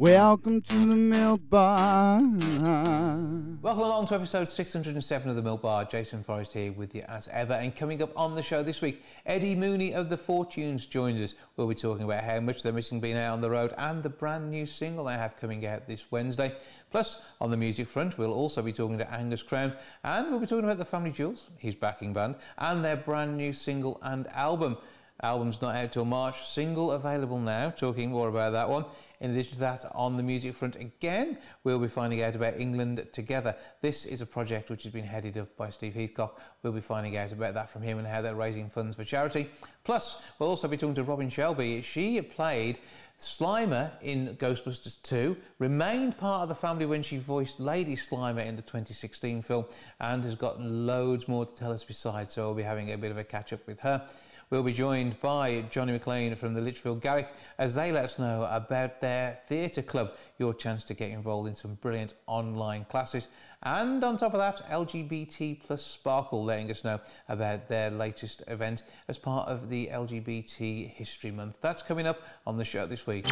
welcome to the milk bar. Welcome along to episode 607 of The Milk Bar. Jason Forrest here with you as ever. And coming up on the show this week, Eddie Mooney of The Fortunes joins us. We'll be talking about how much they're missing being out on the road and the brand new single they have coming out this Wednesday. Plus, on the music front, we'll also be talking to Angus Crowne and we'll be talking about the Family Jewels, his backing band, and their brand new single and album. Album's not out till March, single available now. Talking more about that one. In addition to that, on the music front again, we'll be finding out about England Together. This is a project which has been headed up by Steve Heathcock. We'll be finding out about that from him and how they're raising funds for charity. Plus, we'll also be talking to Robin Shelby. She played Slimer in Ghostbusters 2, remained part of the family when she voiced Lady Slimer in the 2016 film, and has got loads more to tell us besides, so we'll be having a bit of a catch up with her. We'll be joined by Jonny McClean from the Lichfield Garrick as they let us know about their theatre club, your chance to get involved in some brilliant online classes. And on top of that, LGBT plus Sparkle letting us know about their latest event as part of the LGBT History Month. That's coming up on the show this week.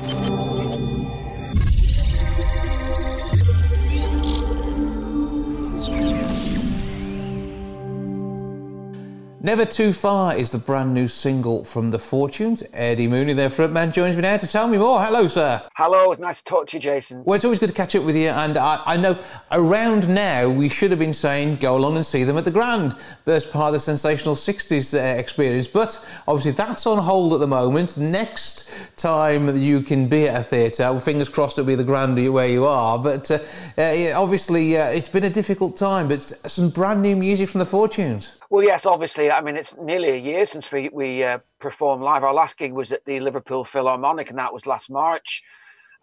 Never Too Far is the brand new single from The Fortunes. Eddie Mooney, their frontman, joins me now to tell me more. Hello, sir. Hello, it's nice to talk to you, Jason. Well, it's always good to catch up with you, and I, I know around now we should have been saying go along and see them at the Grand as part of the sensational 60s uh, experience, but obviously that's on hold at the moment. Next time you can be at a theatre, well, fingers crossed it'll be the Grand where you are, but uh, uh, obviously uh, it's been a difficult time, but some brand new music from The Fortunes. Well, yes, obviously. I mean, it's nearly a year since we we uh, performed live. Our last gig was at the Liverpool Philharmonic, and that was last March.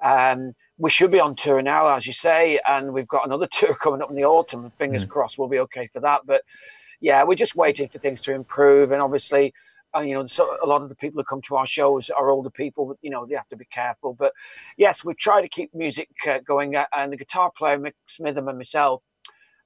Um, we should be on tour now, as you say, and we've got another tour coming up in the autumn. Fingers mm. crossed, we'll be okay for that. But yeah, we're just waiting for things to improve, and obviously. Uh, you know, so a lot of the people who come to our shows are older people. You know, they have to be careful. But yes, we try to keep music uh, going. Uh, and the guitar player, Mick Smitham, and myself,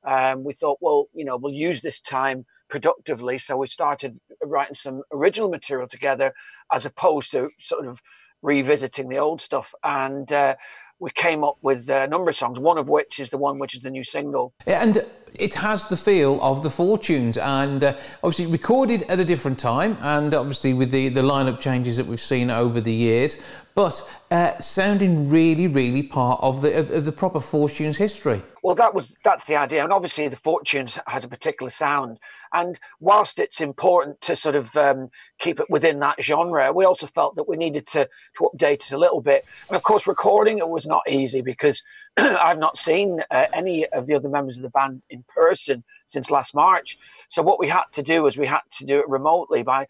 um, we thought, well, you know, we'll use this time productively. So we started writing some original material together as opposed to sort of revisiting the old stuff. And uh, we came up with a number of songs, one of which is the one which is the new single. And it has the feel of the Fortunes, and uh, obviously recorded at a different time, and obviously with the, the lineup changes that we've seen over the years, but uh, sounding really, really part of the of the proper Fortunes history. Well, that was that's the idea, and obviously the Fortunes has a particular sound. And whilst it's important to sort of um, keep it within that genre, we also felt that we needed to to update it a little bit. And of course, recording it was not easy because I've not seen uh, any of the other members of the band in person since last March. So what we had to do was we had to do it remotely by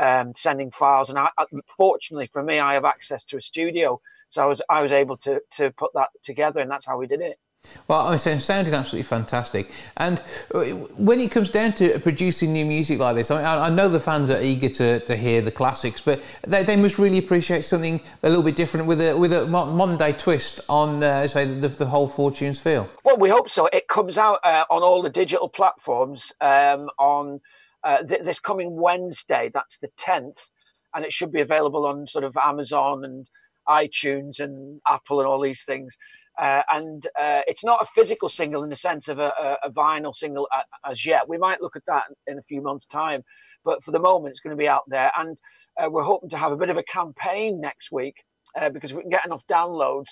um, sending files. And I, fortunately for me, I have access to a studio, so I was I was able to to put that together, and that's how we did it. Well, I mean, it sounded absolutely fantastic. And uh, when it comes down to producing new music like this, I, mean, I know the fans are eager to, to hear the classics, but they, they must really appreciate something a little bit different with a with a modern day twist on, uh, say, the, the whole Fortunes feel. Well, we hope so. It comes out uh, on all the digital platforms um, on uh, th- this coming Wednesday. That's the tenth, and it should be available on sort of Amazon and iTunes and Apple and all these things. Uh, and uh, it's not a physical single in the sense of a, a, a vinyl single as yet. We might look at that in a few months' time, but for the moment, it's going to be out there. And uh, we're hoping to have a bit of a campaign next week uh, because if we can get enough downloads,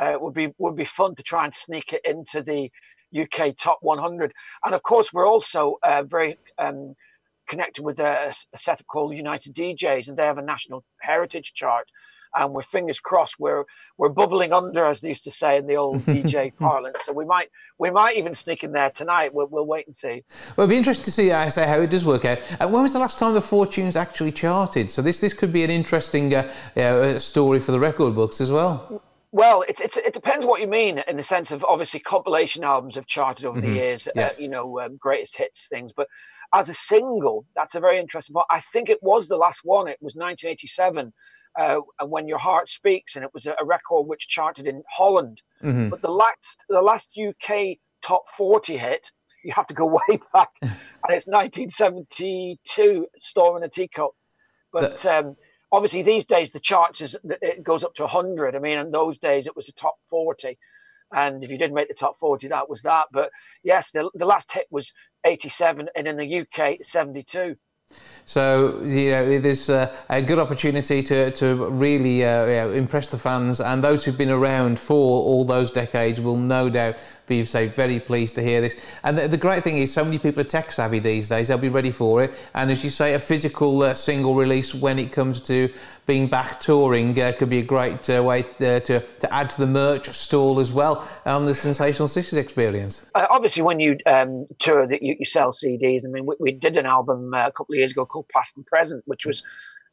uh, it would be would be fun to try and sneak it into the UK top 100. And of course, we're also uh, very um, connected with a, a setup called United DJs, and they have a national heritage chart and we're fingers crossed we're we're bubbling under as they used to say in the old DJ parlance. So we might we might even sneak in there tonight. We'll, we'll wait and see. Well, it'll be interesting to see I say how it does work out. And uh, when was the last time the Fortunes actually charted? So this this could be an interesting uh, you know, story for the record books as well. Well, it's, it's, it depends what you mean in the sense of obviously compilation albums have charted over mm-hmm. the years, yeah. uh, you know, um, greatest hits things. But as a single, that's a very interesting one. I think it was the last one. It was 1987 uh, and when your heart speaks, and it was a, a record which charted in Holland. Mm-hmm. But the last the last UK top forty hit, you have to go way back, and it's 1972, Storm in a Teacup. But the- um, obviously these days the charts is it goes up to 100 i mean in those days it was a top 40 and if you didn't make the top 40 that was that but yes the, the last hit was 87 and in the uk 72 so you know, there's uh, a good opportunity to to really uh, you know, impress the fans, and those who've been around for all those decades will no doubt be say very pleased to hear this. And the, the, great thing is, so many people are tech savvy these days; they'll be ready for it. And as you say, a physical uh, single release when it comes to being back touring uh, could be a great uh, way uh, to, to add to the merch stall as well on the Sensational Sixties experience. Uh, obviously, when you um, tour, that you, you, sell CDs. I mean, we, we did an album uh, a couple of years ago called Past and Present, which was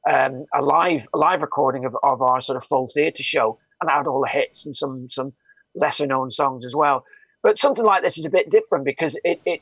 um, a live a live recording of, of our sort of full theatre show, and had all the hits and some some lesser known songs as well. But something like this is a bit different because it, it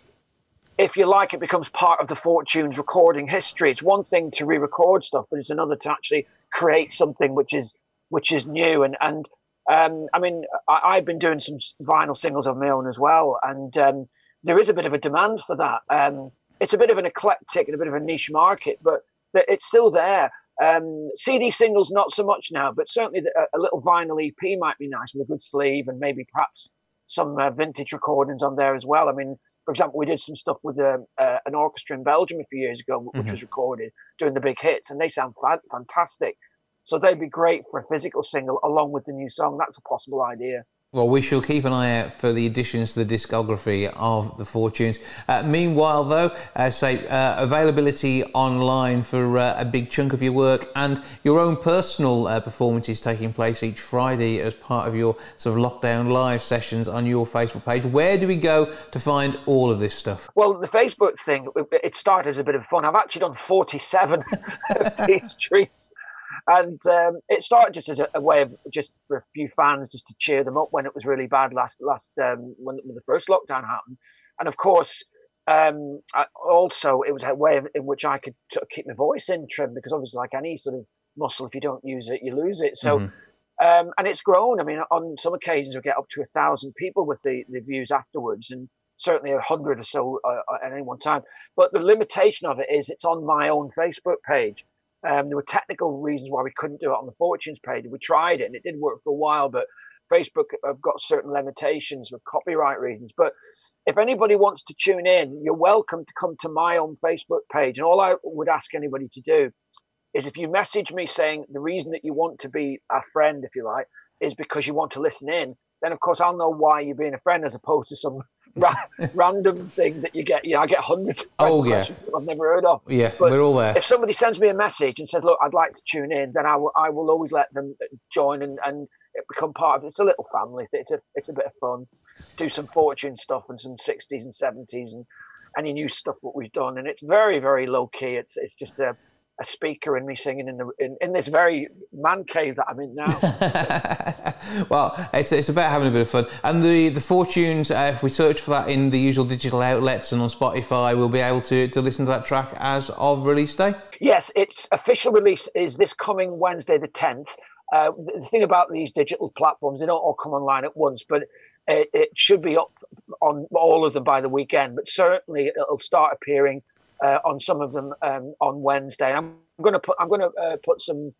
if you like, it becomes part of the Fortunes recording history. It's one thing to re-record stuff, but it's another to actually create something which is which is new. And and um, I mean, I, have been doing some vinyl singles of my own as well, and um, there is a bit of a demand for that. Um, it's a bit of an eclectic and a bit of a niche market, but it's still there. Um, CD singles, not so much now, but certainly a, a, little vinyl EP might be nice with a good sleeve and maybe perhaps some uh, vintage recordings on there as well. I mean, for example, we did some stuff with um, uh, an orchestra in Belgium a few years ago, which mm-hmm. was recorded doing the big hits, and they sound fantastic. So they'd be great for a physical single along with the new song. That's a possible idea. Well, we shall keep an eye out for the additions to the discography of the Fortunes. Uh, meanwhile, though, uh, say uh, availability online for uh, a big chunk of your work and your own personal uh, performances taking place each Friday as part of your sort of lockdown live sessions on your Facebook page. Where do we go to find all of this stuff? Well, the Facebook thing, it started as a bit of fun. I've actually done 47 of these streets and um, it started just as a, a, way of just for a few fans just to cheer them up when it was really bad last last um, when, when, the first lockdown happened, and of course. Um, I, also, it was a way of, in which I could sort of keep my voice in trim because obviously, like any sort of muscle, if you don't use it, you lose it. So, mm-hmm. um, and it's grown. I mean, on some occasions, we get up to a thousand people with the, the views afterwards, and certainly a hundred or so uh, at any one time. But the limitation of it is it's on my own Facebook page. Um, there were technical reasons why we couldn't do it on the Fortunes page. We tried it and it did work for a while, but Facebook have got certain limitations for copyright reasons. But if anybody wants to tune in, you're welcome to come to my own Facebook page. And all I would ask anybody to do is if you message me saying the reason that you want to be a friend, if you like, is because you want to listen in, then of course I'll know why you're being a friend as opposed to some ra- random thing that you get. You know, I get hundreds. Of oh yeah, I've never heard of. Yeah, but we're all there. If somebody sends me a message and says, "Look, I'd like to tune in," then I will. I will always let them join and and become part of it. It's a little family. It's a it's a bit of fun. Do some fortune stuff and some sixties and seventies and any new stuff what we've done, and it's very very low key. It's it's just a a speaker and me singing in the in, in this very man cave that I'm in now. well, it's, it's about having a bit of fun. And the the fortunes, uh, if we search for that in the usual digital outlets and on Spotify, we'll be able to to listen to that track as of release day. Yes, its official release is this coming Wednesday, the tenth. Uh, the thing about these digital platforms, they don't all come online at once, but it, it should be up on all of them by the weekend. But certainly, it'll start appearing uh, on some of them um, on Wednesday. I'm going to put I'm going to uh, put some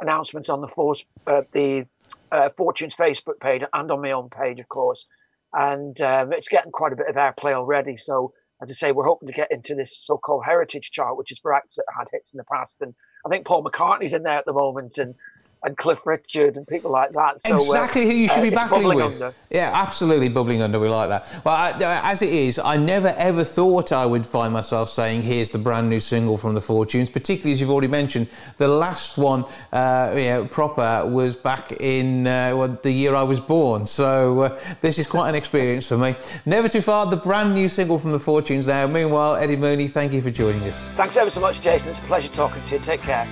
announcements on the force uh, the uh, Fortunes Facebook page and on my own page, of course. And um, it's getting quite a bit of airplay already. So as I say, we're hoping to get into this so-called heritage chart, which is for acts that had hits in the past. And I think Paul McCartney's in there at the moment, and and Cliff Richard and people like that. So, uh, exactly uh, who you should uh, be battling with. Under. Yeah, absolutely bubbling under. We like that. Well, I, as it is, I never ever thought I would find myself saying, "Here's the brand new single from the Fortunes." Particularly as you've already mentioned, the last one, uh, you know, proper was back in uh, well, the year I was born. So uh, this is quite an experience for me. Never too far. The brand new single from the Fortunes now. Meanwhile, Eddie Mooney, thank you for joining us. Thanks ever so much, Jason. It's a pleasure talking to you. Take care.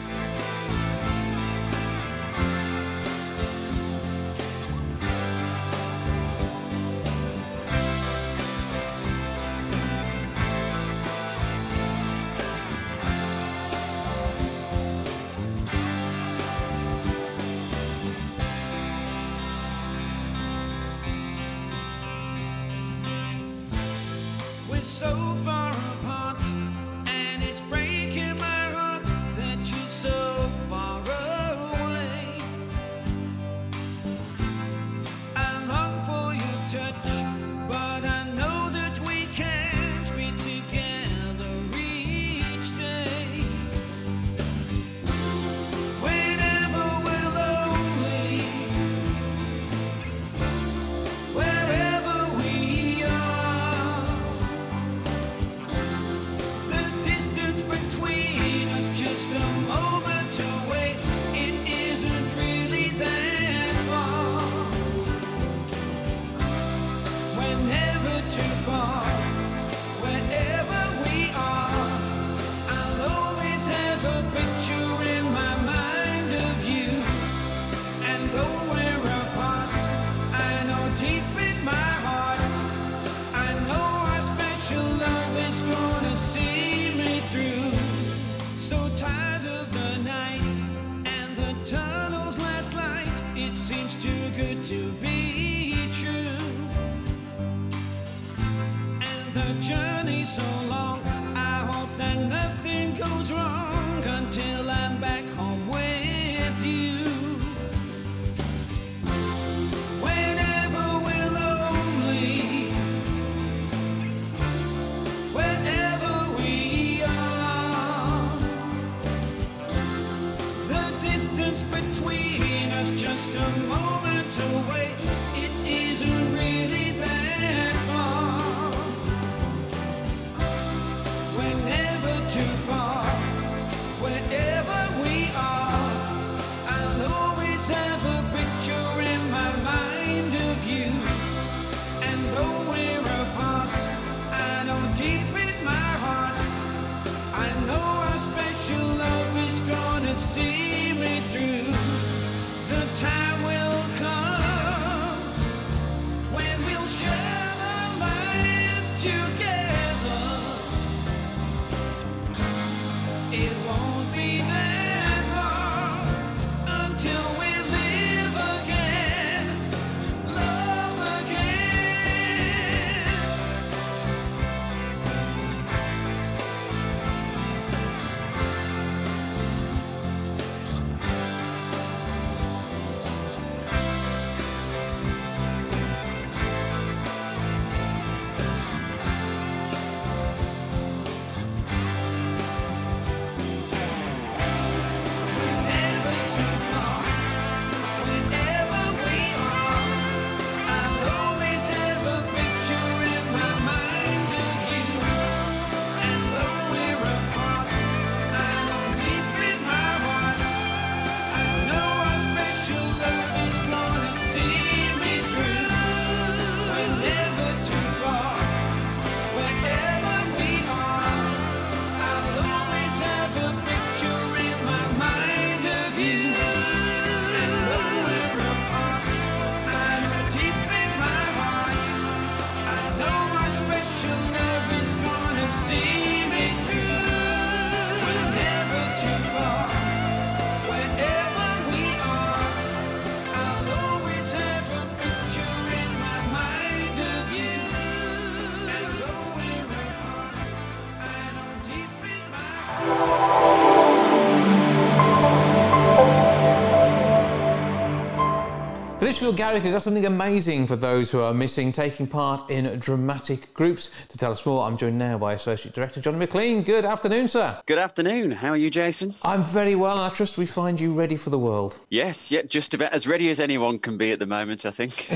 Lichfield Garrick got something amazing for those who are missing, taking part in dramatic groups. To tell us more, I'm joined now by Associate Director John McClean. Good afternoon, sir. Good afternoon. How are you, Jason? I'm very well, and I trust we find you ready for the world. Yes, yeah, just about as ready as anyone can be at the moment, I think.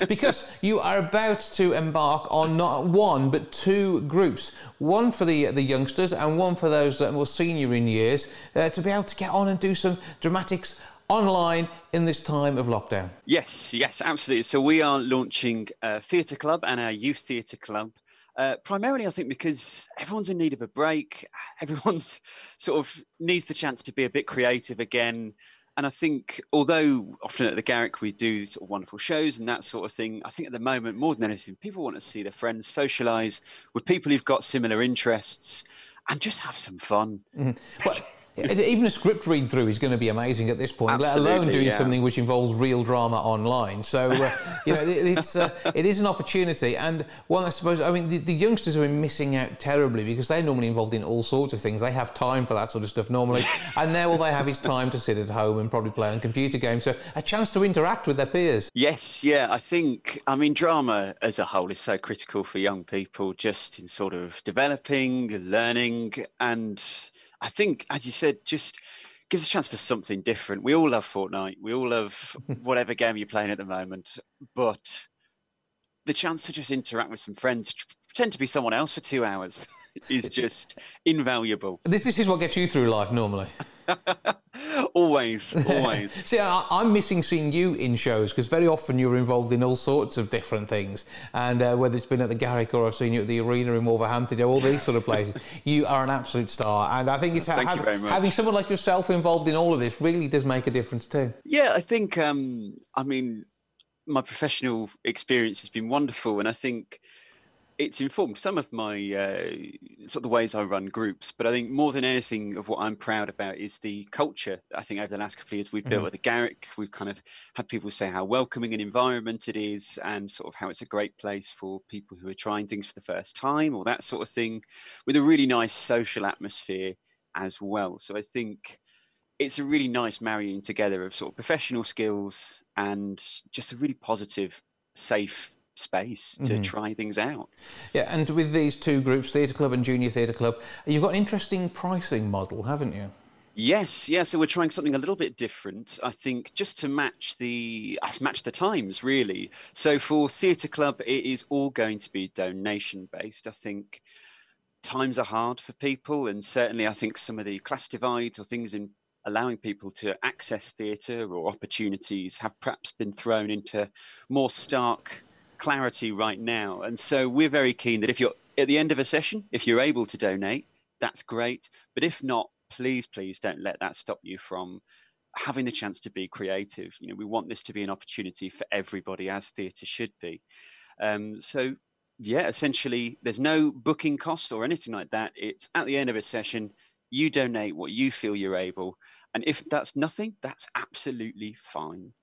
because you are about to embark on not one but two groups one for the the youngsters and one for those that are more senior in years, uh, to be able to get on and do some dramatics online in this time of lockdown? Yes, yes, absolutely. So we are launching a theatre club and our youth theatre club. Uh, primarily, I think because everyone's in need of a break. Everyone's sort of needs the chance to be a bit creative again. And I think, although often at the Garrick we do sort of wonderful shows and that sort of thing, I think at the moment, more than anything, people want to see their friends, socialise with people who've got similar interests, and just have some fun. Mm-hmm. Well, even a script read through is going to be amazing at this point, Absolutely, let alone doing yeah. something which involves real drama online. So, uh, you know, it, it's uh, it is an opportunity, and one I suppose I mean the, the, youngsters been missing out terribly because they're normally involved in all sorts of things. They have time for that sort of stuff normally, and now all they have is time to sit at home and probably play on computer games. So, a chance to interact with their peers. Yes, yeah, I think I mean drama as a whole is so critical for young people, just in sort of developing, learning, and I think, as you said, just gives a chance for something different. We all love Fortnite. We all love whatever game you're playing at the moment. But the chance to just interact with some friends, pretend to be someone else for two hours, is just invaluable. This, this is what gets you through life normally. always, always. See, I, am missing seeing you in shows because very often you're involved in all sorts of different things. And uh, whether it's been at the Garrick or I've seen you at the arena in Wolverhampton, all these sort of places, you are an absolute star. And I think it's ha- have, having someone like yourself involved in all of this really does make a difference too. Yeah, I think, um, I mean, my professional experience has been wonderful. And I think it's informed some of my uh, sort of the ways I run groups, but I think more than anything of what I'm proud about is the culture. I think over the last couple of years we've mm-hmm. built at the Garrick, we've kind of had people say how welcoming an environment it is, and sort of how it's a great place for people who are trying things for the first time or that sort of thing, with a really nice social atmosphere as well. So I think it's a really nice marrying together of sort of professional skills and just a really positive, safe space to mm-hmm. try things out. Yeah, and with these two groups, Theatre Club and Junior Theatre Club, you've got an interesting pricing model, haven't you? Yes, yeah. So we're trying something a little bit different. I think just to match the match the times, really. So for Theatre Club, it is all going to be donation based. I think times are hard for people, and certainly I think some of the class divides or things in allowing people to access theatre or opportunities have perhaps been thrown into more stark clarity right now. And so we're very keen that if you're at the end of a session, if you're able to donate, that's great. But if not, please, please don't let that stop you from having the chance to be creative. You know, we want this to be an opportunity for everybody, as theatre should be. Um, so, yeah, essentially, there's no booking cost or anything like that. It's at the end of a session, you donate what you feel you're able. And if that's nothing, that's absolutely fine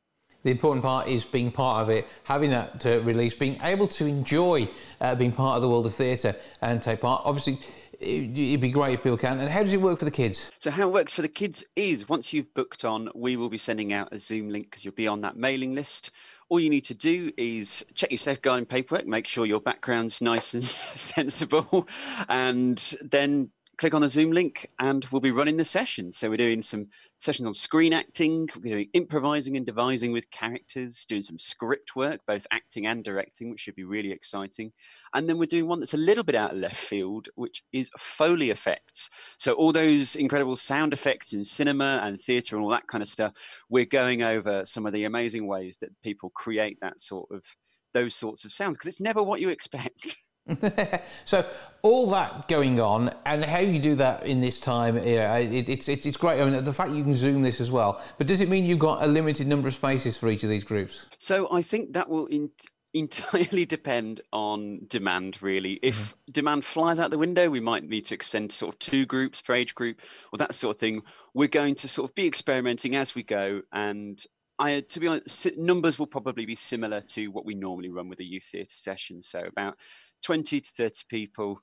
the important part is being part of it, having that uh, release, being able to enjoy uh, being part of the world of theatre and take part. Obviously, it'd be great if people can. And how does it work for the kids? So how it works for the kids is once you've booked on, we will be sending out a Zoom link because you'll be on that mailing list. All you need to do is check your safeguarding paperwork, make sure your background's nice and sensible, and then click on the Zoom link and we'll be running the session. So we're doing some sessions on screen acting, we're doing improvising and devising with characters, doing some script work, both acting and directing, which should be really exciting. And then we're doing one that's a little bit out of left field, which is Foley effects. So all those incredible sound effects in cinema and theatre and all that kind of stuff, we're going over some of the amazing ways that people create that sort of those sorts of sounds because it's never what you expect. so all that going on, and how you do that in this time, yeah, it, it's, it's it's great. I mean, the fact you can zoom this as well. But does it mean you've got a limited number of spaces for each of these groups? So I think that will. In- entirely depend on demand really if mm-hmm. demand flies out the window we might need to extend to sort of two groups per age group or that sort of thing we're going to sort of be experimenting as we go and I, to be honest, numbers will probably be similar to what we normally run with a youth theatre session. So about 20 to 30 people.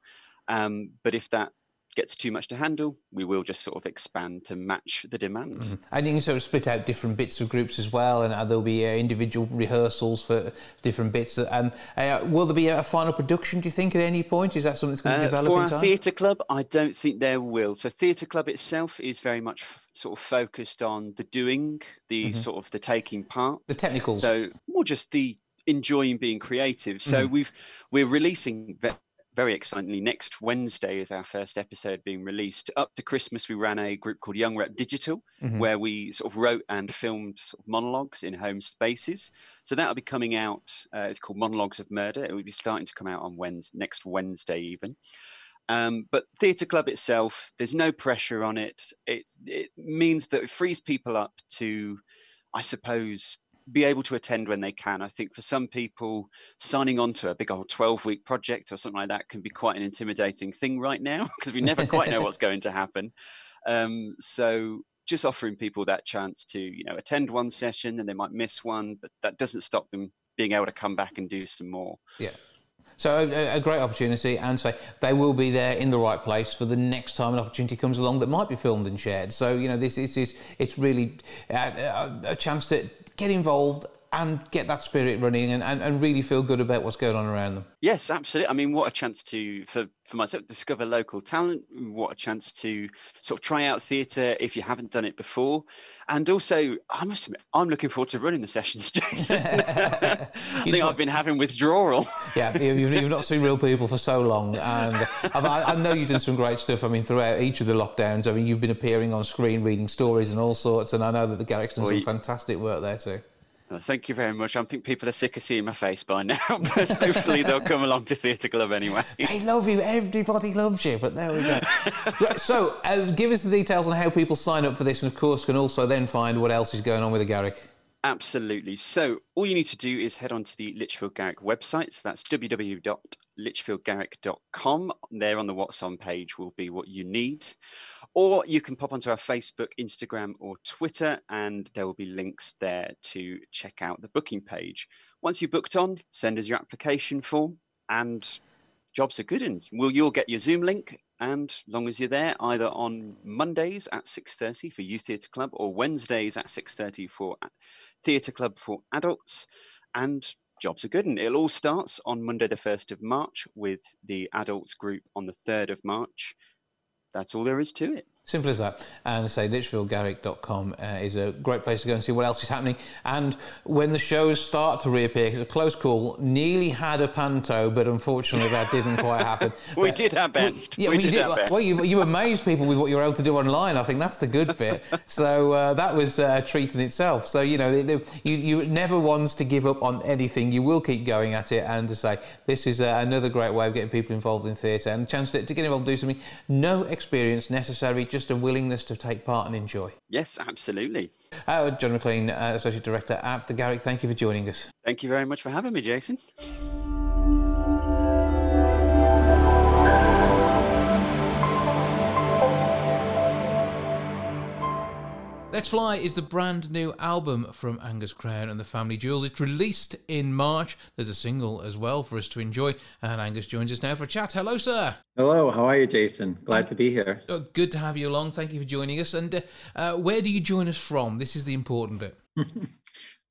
Um, but if that gets too much to handle, we will just sort of expand to match the demand. Mm-hmm. And you can sort of split out different bits of groups as well, and uh, there'll be uh, individual rehearsals for different bits. And uh, will there be a final production? Do you think at any point? Is that something that's going to uh, develop for our theatre club? I don't think there will. So theatre club itself is very much f- sort of focused on the doing, the mm-hmm. sort of the taking part, the technicals. So more just the enjoying being creative. So mm. we've we're releasing ve- very excitingly next Wednesday is our first episode being released. Up to Christmas, we ran a group called Young Rep Digital, mm-hmm. where we sort of wrote and filmed sort of monologues in home spaces. So that'll be coming out. Uh, it's called Monologues of Murder. It will be starting to come out on Wednesday, next Wednesday even. Um, but Theatre Club itself, there's no pressure on it. It it means that it frees people up to, I suppose, be able to attend when they can. I think for some people, signing on to a big old 12 week project or something like that can be quite an intimidating thing right now because we never quite know what's going to happen. Um, so just offering people that chance to, you know, attend one session and they might miss one, but that doesn't stop them being able to come back and do some more. Yeah. So a, a, great opportunity, and say they will be there in the right place for the next time an opportunity comes along that might be filmed and shared. So you know this, is it's really a, a chance to get involved and get that spirit running and, and, and really feel good about what's going on around them. Yes, absolutely. I mean, what a chance to for for myself discover local talent. What a chance to sort of try out theatre if you haven't done it before, and also I must admit I'm looking forward to running the sessions, Jason. I think I've been having withdrawal. yeah, you've, you've, not seen real people for so long, and I, I know you've done some great stuff. I mean, throughout each of the lockdowns, I mean, you've been appearing on screen, reading stories and all sorts, and I know that the Garrick's done well, some fantastic work there too. Oh, thank you very much. I think people are sick of seeing my face by now, but hopefully they'll come along to Theatre Club anyway. They love you. Everybody loves you. But there we go. right, so, uh, give us the details on how people sign up for this, and of course, can also then find what else is going on with the Garrick. Absolutely. So, all you need to do is head on to the Lichfield Garrick website. So that's www.lichfieldgarrick.com. There on the What's On page will be what you need. Or you can pop onto our Facebook, Instagram, or Twitter, and there will be links there to check out the booking page. Once you're booked on, send us your application form, and jobs are good. And will you'll get your Zoom link, and as long as you're there, either on Mondays at 6.30 for Youth Theatre Club or Wednesdays at 6.30 for uh, Theatre Club for adults, and jobs are good. And it all starts on Monday, the 1st of March, with the adults group on the 3rd of March that's all there is to it. Simple as that. And say lichfieldgarrick.com uh, is a great place to go and see what else is happening. And when the shows start to reappear, it's a close call. Nearly had a panto, but unfortunately that didn't quite happen. we but, did our best. We, yeah, we, did, did our best. Well, you, you amazed people with what you were able to do online. I think that's the good bit. so uh, that was a treat in itself. So, you know, you, you never wants to give up on anything. You will keep going at it and to say, this is uh, another great way of getting people involved in theatre and a chance to, to get involved and do something. No experience necessary, just a willingness to take part and enjoy. Yes, absolutely. Uh, John McClean, uh, Associate Director at the Garrick, thank you for joining us. Thank you very much for having me, Jason. Let's Fly is the brand new album from Angus Crowne and the Family Jewels. It's released in March. There's a single as well for us to enjoy. And Angus joins us now for a chat. Hello, sir. Hello, how are you, Jason? Glad to be here. Oh, good to have you along. Thank you for joining us. And uh, uh, where do you join us from? This is the important bit.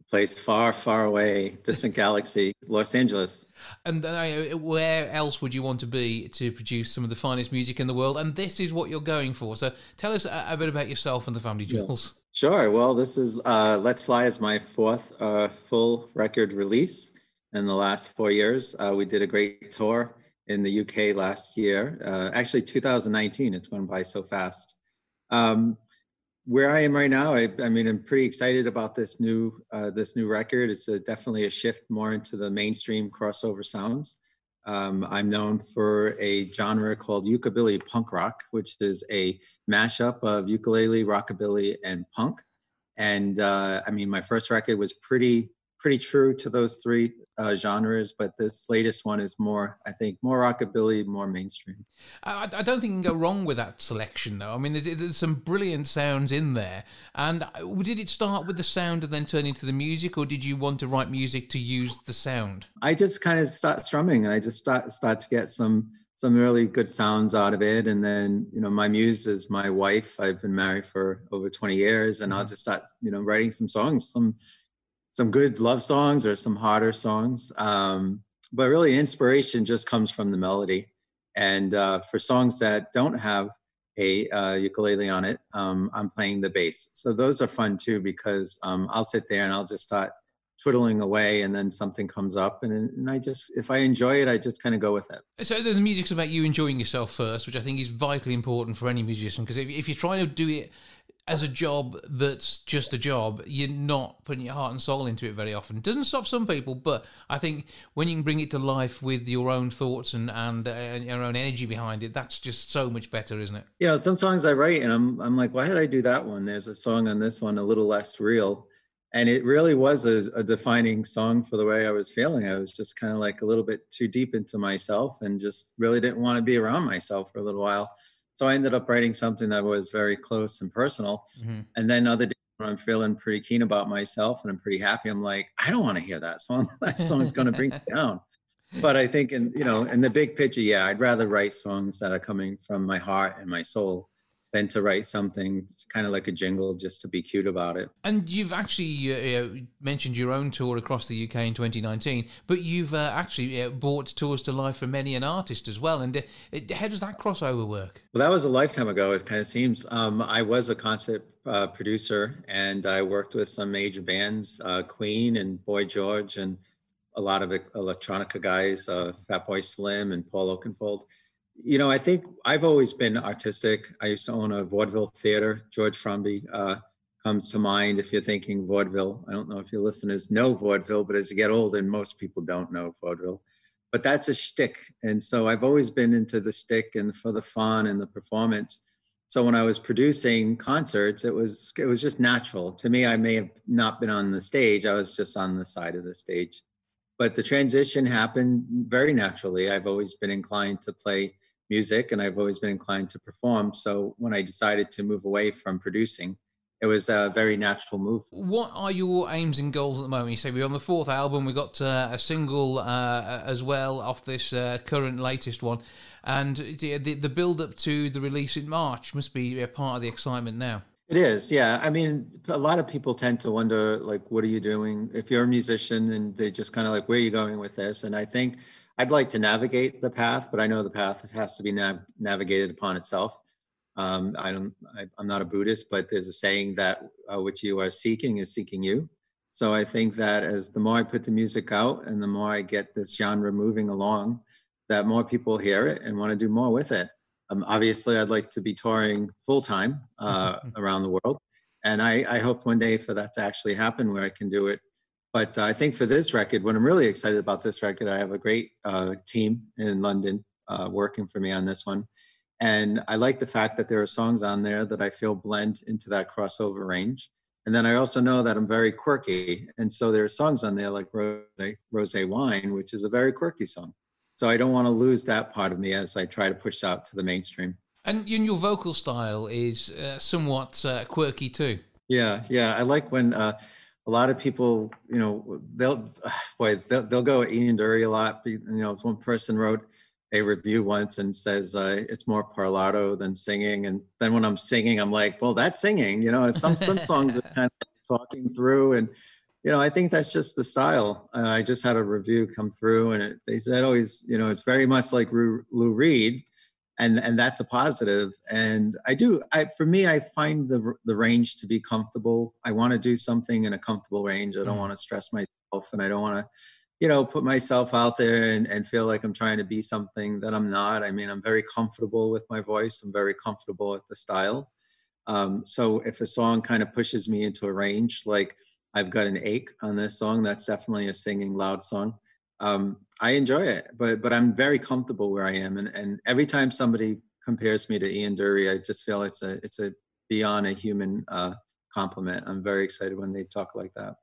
place far, far away, distant galaxy, Los Angeles. And uh, where else would you want to be to produce some of the finest music in the world? And this is what you're going for. So tell us a, a bit about yourself and the Family Jewels. Yeah. Sure. Well, this is uh, Let's Fly is my fourth uh, full record release in the last four years. Uh, we did a great tour in the UK last year. Uh, actually, 2019. It's gone by so fast. Um, where I am right now, I, I, mean, I'm pretty excited about this new uh, this new record. It's a, definitely a shift more into the mainstream crossover sounds. Um, I'm known for a genre called ukulele punk rock, which is a mashup of ukulele, rockabilly, and punk. And uh, I mean, my first record was pretty pretty true to those three uh, genres, but this latest one is more, I think, more rockabilly, more mainstream. I, I, don't think you can go wrong with that selection, though. I mean, there's, there's, some brilliant sounds in there. And uh, did it start with the sound and then turn into the music, or did you want to write music to use the sound? I just kind of start strumming, and I just start start to get some some really good sounds out of it. And then, you know, my muse is my wife. I've been married for over 20 years, and I'll mm-hmm. just start, you know, writing some songs, some some good love songs or some harder songs. Um, but really, inspiration just comes from the melody. And uh, for songs that don't have a uh, ukulele on it, um, I'm playing the bass. So those are fun too because um, I'll sit there and I'll just start twiddling away and then something comes up and, and I just if I enjoy it I just kind of go with it. So the music's about you enjoying yourself first, which I think is vitally important for any musician because if, if you're trying to do it as a job that's just a job, you're not putting your heart and soul into it very often. Doesn't stop some people, but I think when you can bring it to life with your own thoughts and and, uh, your own energy behind it, that's just so much better, isn't it? You know, some songs I write and I'm I'm like, why did I do that one? There's a song on this one a little less real, and it really was a, a, defining song for the way I was feeling. I was just kind of like a little bit too deep into myself and just really didn't want to be around myself for a little while. So I ended up writing something that was very close and personal. Mm-hmm. And then other days when I'm feeling pretty keen about myself and I'm pretty happy, I'm like, I don't want to hear that song. that song is going to bring me down. But I think in you know in the big picture, yeah, I'd rather write songs that are coming from my heart and my soul than to write something it's kind of like a jingle just to be cute about it. And you've actually uh, mentioned your own tour across the UK in 2019, but you've uh, actually uh, brought tours to life for many an artist as well. And uh, how does that crossover work? Well, that was a lifetime ago. It kind of seems. Um, I was a concert uh, producer, and I worked with some major bands, uh, Queen and Boy George, and a lot of electronica guys, Fatboy Slim and Paul Oakenfold you know, I think I've always been artistic. I used to own a vaudeville theater. George Formby uh, comes to mind if you're thinking vaudeville. I don't know if your listeners know vaudeville, but as you get older, most people don't know vaudeville, but that's a shtick. And so I've always been into the shtick and for the fun and the performance. So when I was producing concerts, it was it was just natural to me. I may have not been on the stage; I was just on the side of the stage. But the transition happened very naturally. I've always been inclined to play music and I've always been inclined to perform. So when I decided to move away from producing, it was a very natural move. What are your aims and goals at the moment? You say we're on the fourth album. We got uh, a single uh, as well off this uh, current latest one, and the the build up to the release in March must be a part of the excitement now. It is, yeah. I mean, a lot of people tend to wonder, like, what are you doing? If you're a musician, and they just kind of like, where are you going with this? And I think I'd like to navigate the path, but I know the path has to be nav- navigated upon itself. Um, I don't, I, am not a Buddhist, but there's a saying that uh, which you are seeking is seeking you. So I think that as the more I put the music out and the more I get this genre moving along, that more people hear it and want to do more with it. Um, obviously, I'd like to be touring full time uh, around the world. And I, I hope one day for that to actually happen where I can do it but uh, I think for this record, what I'm really excited about this record, I have a great uh, team in London uh, working for me on this one. And I like the fact that there are songs on there that I feel blend into that crossover range. And then I also know that I'm very quirky. And so there are songs on there like Rose, Rose Wine, which is a very quirky song. So I don't want to lose that part of me as I try to push out to the mainstream. And your vocal style is uh, somewhat uh, quirky too. Yeah, yeah. I like when uh, a lot of people, you know, they'll boy, they'll, they'll go Ian Dury a lot. You know, one person wrote a review once and says uh, it's more parlato than singing. And then when I'm singing, I'm like, well, that's singing. You know, some some songs are kind of talking through, and you know, I think that's just the style. Uh, I just had a review come through, and it, they said, always, oh, you know, it's very much like Lou Reed and and that's a positive. And i do i for me i find the the range to be comfortable. I want to do something in a comfortable range. I don't mm. want to stress myself and i don't want to you know put myself out there and, and feel like i'm trying to be something that i'm not. I mean i'm very comfortable with my voice. I'm very comfortable with the style. Um, so if a song kind of pushes me into a range like i've got an ache on this song that's definitely a singing loud song um, I enjoy it, but but I'm very comfortable where I am, and and every time somebody compares me to Ian Dury, I just feel it's a it's a beyond a human uh, compliment. I'm very excited when they talk like that.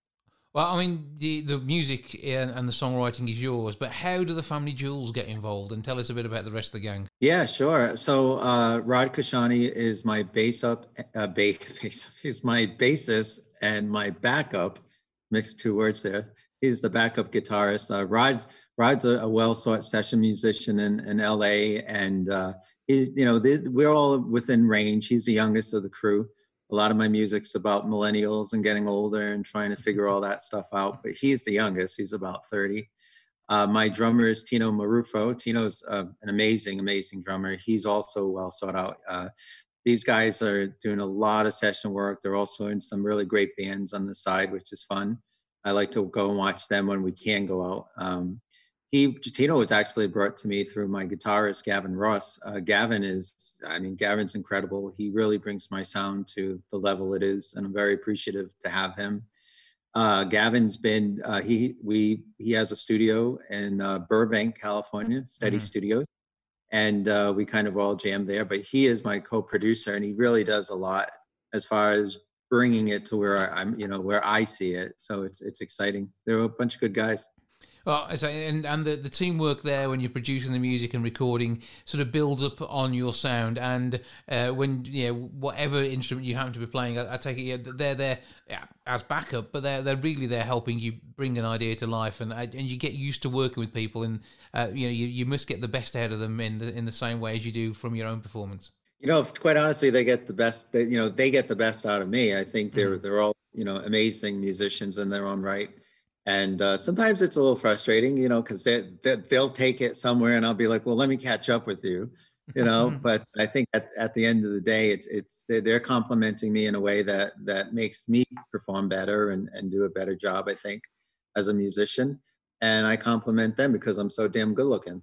Well, I mean, the the music and, and, the songwriting is yours, but how do the family jewels get involved? And tell us a bit about the rest of the gang. Yeah, sure. So uh, Rod Kashani is my bass up, uh, bass, bass. He's my bassist and my backup. Mixed two words there he's the backup guitarist. Uh, Rod's Rod's a, a well sought session musician in, in LA, and uh, he's you know we're all within range. He's the youngest of the crew. A lot of my music's about millennials and getting older and trying to figure all that stuff out. But he's the youngest. He's about thirty. Uh, my drummer is Tino Marufo. Tino's uh, an amazing, amazing drummer. He's also well sought out. Uh, these guys are doing a lot of session work. They're also in some really great bands on the side, which is fun. I like to go and watch them when we can go out. Um, he Tino was actually brought to me through my guitarist Gavin Ross. Uh, Gavin is, I mean, Gavin's incredible. He really brings my sound to the level it is, and I'm very appreciative to have him. Uh, Gavin's been uh, he we he has a studio in uh, Burbank, California, Steady mm-hmm. Studios, and uh, we kind of all jam there. But he is my co-producer, and he really does a lot as far as bringing it to where I'm, you know, where I see it. So it's it's exciting. There are a bunch of good guys. Well, and and the, the teamwork there when you're producing the music and recording sort of builds up on your sound. And uh, when you know whatever instrument you happen to be playing, I, I take it yeah, they're there yeah, as backup, but they're they're really there helping you bring an idea to life, and and you get used to working with people, and uh, you know you, you must get the best out of them in the in the same way as you do from your own performance. You know, quite honestly, they get the best. They, you know, they get the best out of me. I think they're mm-hmm. they're all you know amazing musicians in their own right and uh, sometimes it's a little frustrating you know because they, they, they'll take it somewhere and i'll be like well let me catch up with you you know but i think at, at the end of the day it's it's they're complimenting me in a way that that makes me perform better and and do a better job i think as a musician and i compliment them because i'm so damn good looking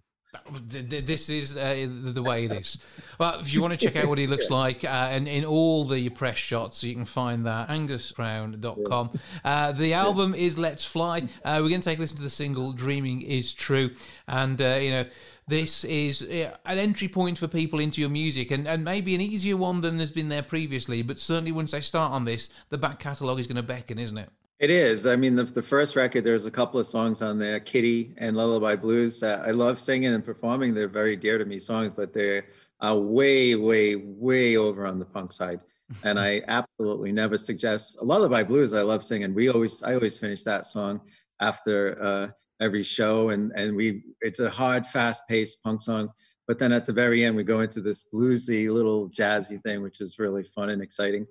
this is uh, the way it is. Well, if you want to check out what he looks like, uh, and in all the press shots, you can find that anguscrowne.com. Uh, the album is Let's Fly. Uh, we're going to take a listen to the single Dreaming is True. And, uh, you know, this is an entry point for people into your music and, and maybe an easier one than there's been there previously. But certainly once they start on this, the back catalogue is going to beckon, isn't it? It is. I mean, the, the first record, there's a couple of songs on there, Kitty and Lullaby Blues. Uh, I love singing and performing. They're very dear to me songs, but they're uh, way, way, way over on the punk side. And I absolutely never suggest Lullaby Blues. I love singing. We always, I always finish that song after uh, every show, and and we, it's a hard, fast-paced punk song. But then at the very end, we go into this bluesy little jazzy thing, which is really fun and exciting.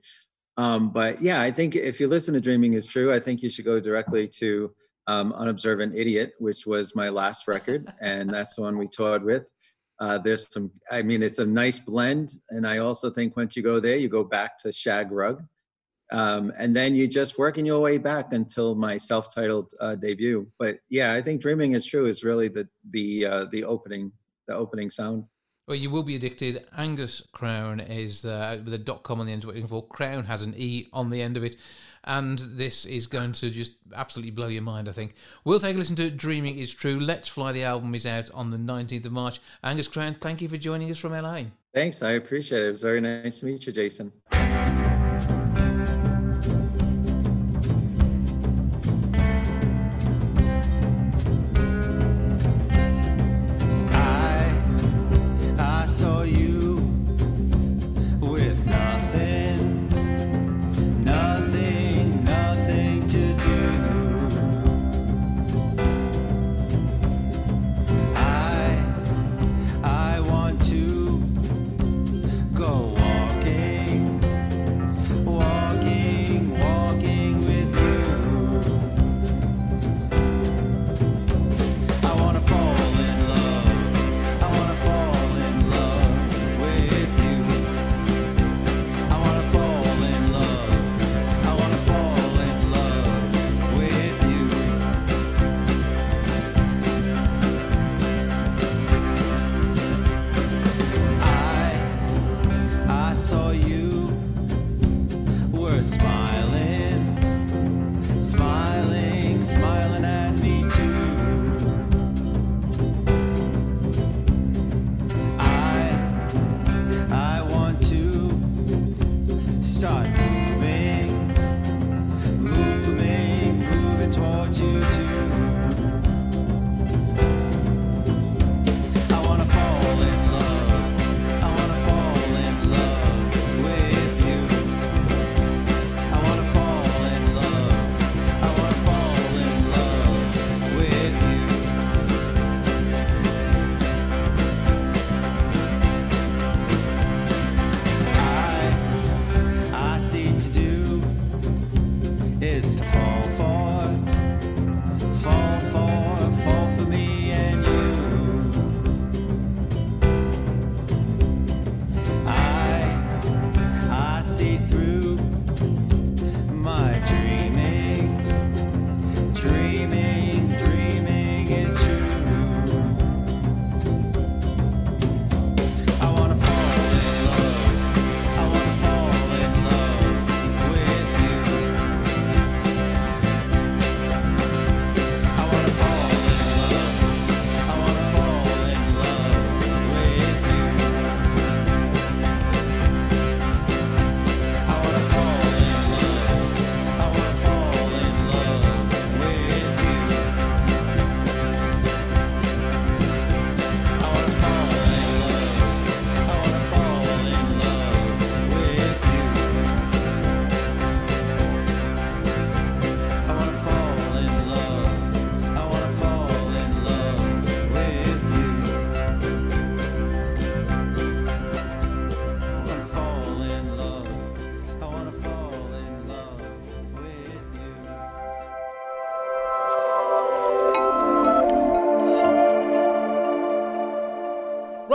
Um, but yeah, I think if you listen to Dreaming is True, I think you should go directly to um, Unobservant Idiot, which was my last record, and that's the one we toured with. Uh, there's some, I mean, it's a nice blend. And I also think once you go there, you go back to Shag Rug. Um, and then you just working your way back until my self-titled uh, debut. But yeah, I think Dreaming is True is really the the uh, the opening the opening sound. Well, you will be addicted. Angus Crowne is uh, with a dot com on the end of it. For Crown has an e on the end of it, and this is going to just absolutely blow your mind. I think we'll take a listen to "Dreaming Is True." Let's Fly. The album is out on the nineteenth of March. Angus Crowne, thank you for joining us from LA. Thanks, I appreciate it. It was very nice to meet you, Jason.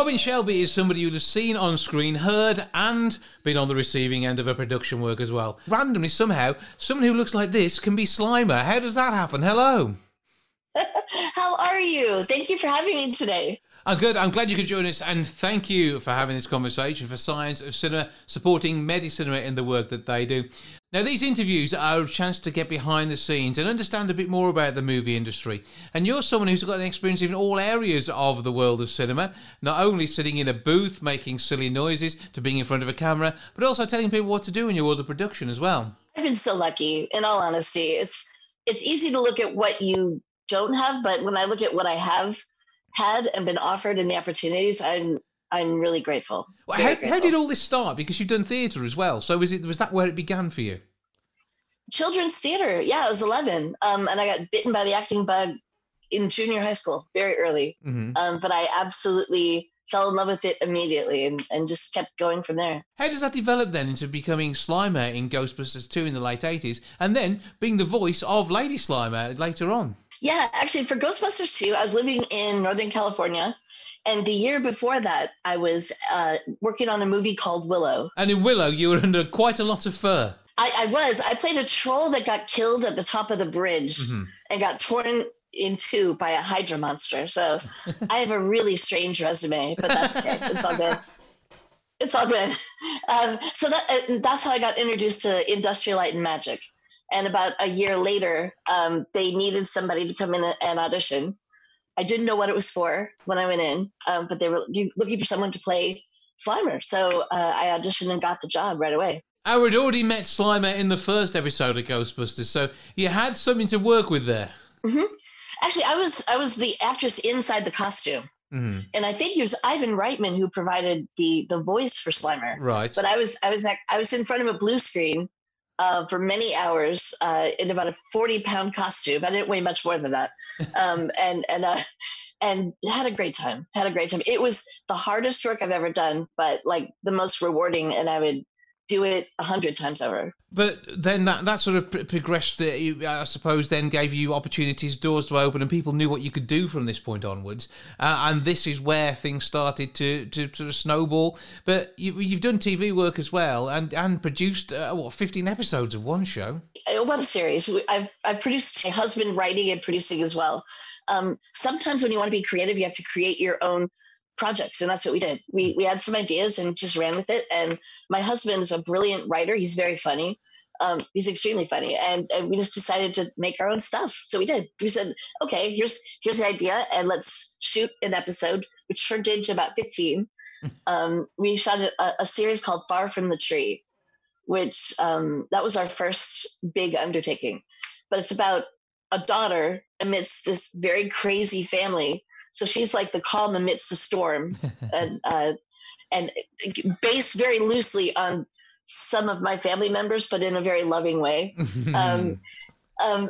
Robin Shelby is somebody you'd have seen on screen, heard, and been on the receiving end of a production work as well. Randomly, somehow, someone who looks like this can be Slimer. How does that happen? Hello. Thank you for having me today. I'm good. I'm glad you could join us, and thank you for having this conversation for Science of Cinema, supporting MediCinema in the work that they do. Now, these interviews are a chance to get behind the scenes and understand a bit more about the movie industry. And you're someone who's got an experience in all areas of the world of cinema, not only sitting in a booth making silly noises to being in front of a camera, but also telling people what to do in your world of production as well. I've been so lucky, in all honesty. It's it's easy to look at what you don't have, but when I look at what I have had and been offered and the opportunities, I'm I'm really grateful. Well, how, grateful. how did all this start? Because you've done theatre as well. So was it was that where it began for you? Children's theatre. Yeah, I was 11, um, and I got bitten by the acting bug in junior high school, very early. Mm-hmm. Um, but I absolutely fell in love with it immediately and, and just kept going from there. How does that develop then into becoming Slimer in Ghostbusters 2 in the late 80s and then being the voice of Lady Slimer later on? Yeah, actually, for Ghostbusters 2, I was living in Northern California. And the year before that, I was uh, working on a movie called Willow. And in Willow, you were under quite a lot of fur. I, I was. I played a troll that got killed at the top of the bridge mm-hmm. and got torn in two by a Hydra monster. So I have a really strange resume, but that's okay. It's all good. It's all good. Um, so that uh, that's how I got introduced to Industrial Light and Magic. And about a year later, um, they needed somebody to come in and audition. I didn't know what it was for when I went in, um, but they were looking for someone to play Slimer. So uh, I auditioned and got the job right away. I had already met Slimer in the first episode of Ghostbusters, so you had something to work with there. Mm-hmm. Actually, I was I was the actress inside the costume. Mm-hmm. And I think it was Ivan Reitman who provided the the voice for Slimer. Right. But I was I was I was in front of a blue screen uh, for many hours uh, in about a 40 pound costume. I didn't weigh much more than that. Um, and, and, uh, and had a great time, had a great time. It was the hardest work I've ever done, but like the most rewarding. And I would do it a hundred times over. But then that, that sort of progressed, uh, I suppose, then gave you opportunities, doors to open, and people knew what you could do from this point onwards. Uh, and this is where things started to, to sort of snowball. But you, have done TV work as well and, and produced, uh, what, 15 episodes of one show? A web series. I've, I've produced my husband writing and producing as well. Um, sometimes when you want to be creative, you have to create your own projects and that's what we did. We hmm. we had some ideas and just ran with it and my husband is a brilliant writer. He's very funny. Um, he's extremely funny and, and we just decided to make our own stuff. So we did. We said okay here's here's the idea and let's shoot an episode which turned into about 15 um, we shot a, a, series called far from the tree which um, that was our first big undertaking. But it's about a daughter amidst this very crazy family so she's like the calm amidst the storm, and uh, and based very loosely on some of my family members, but in a very loving way. um, um,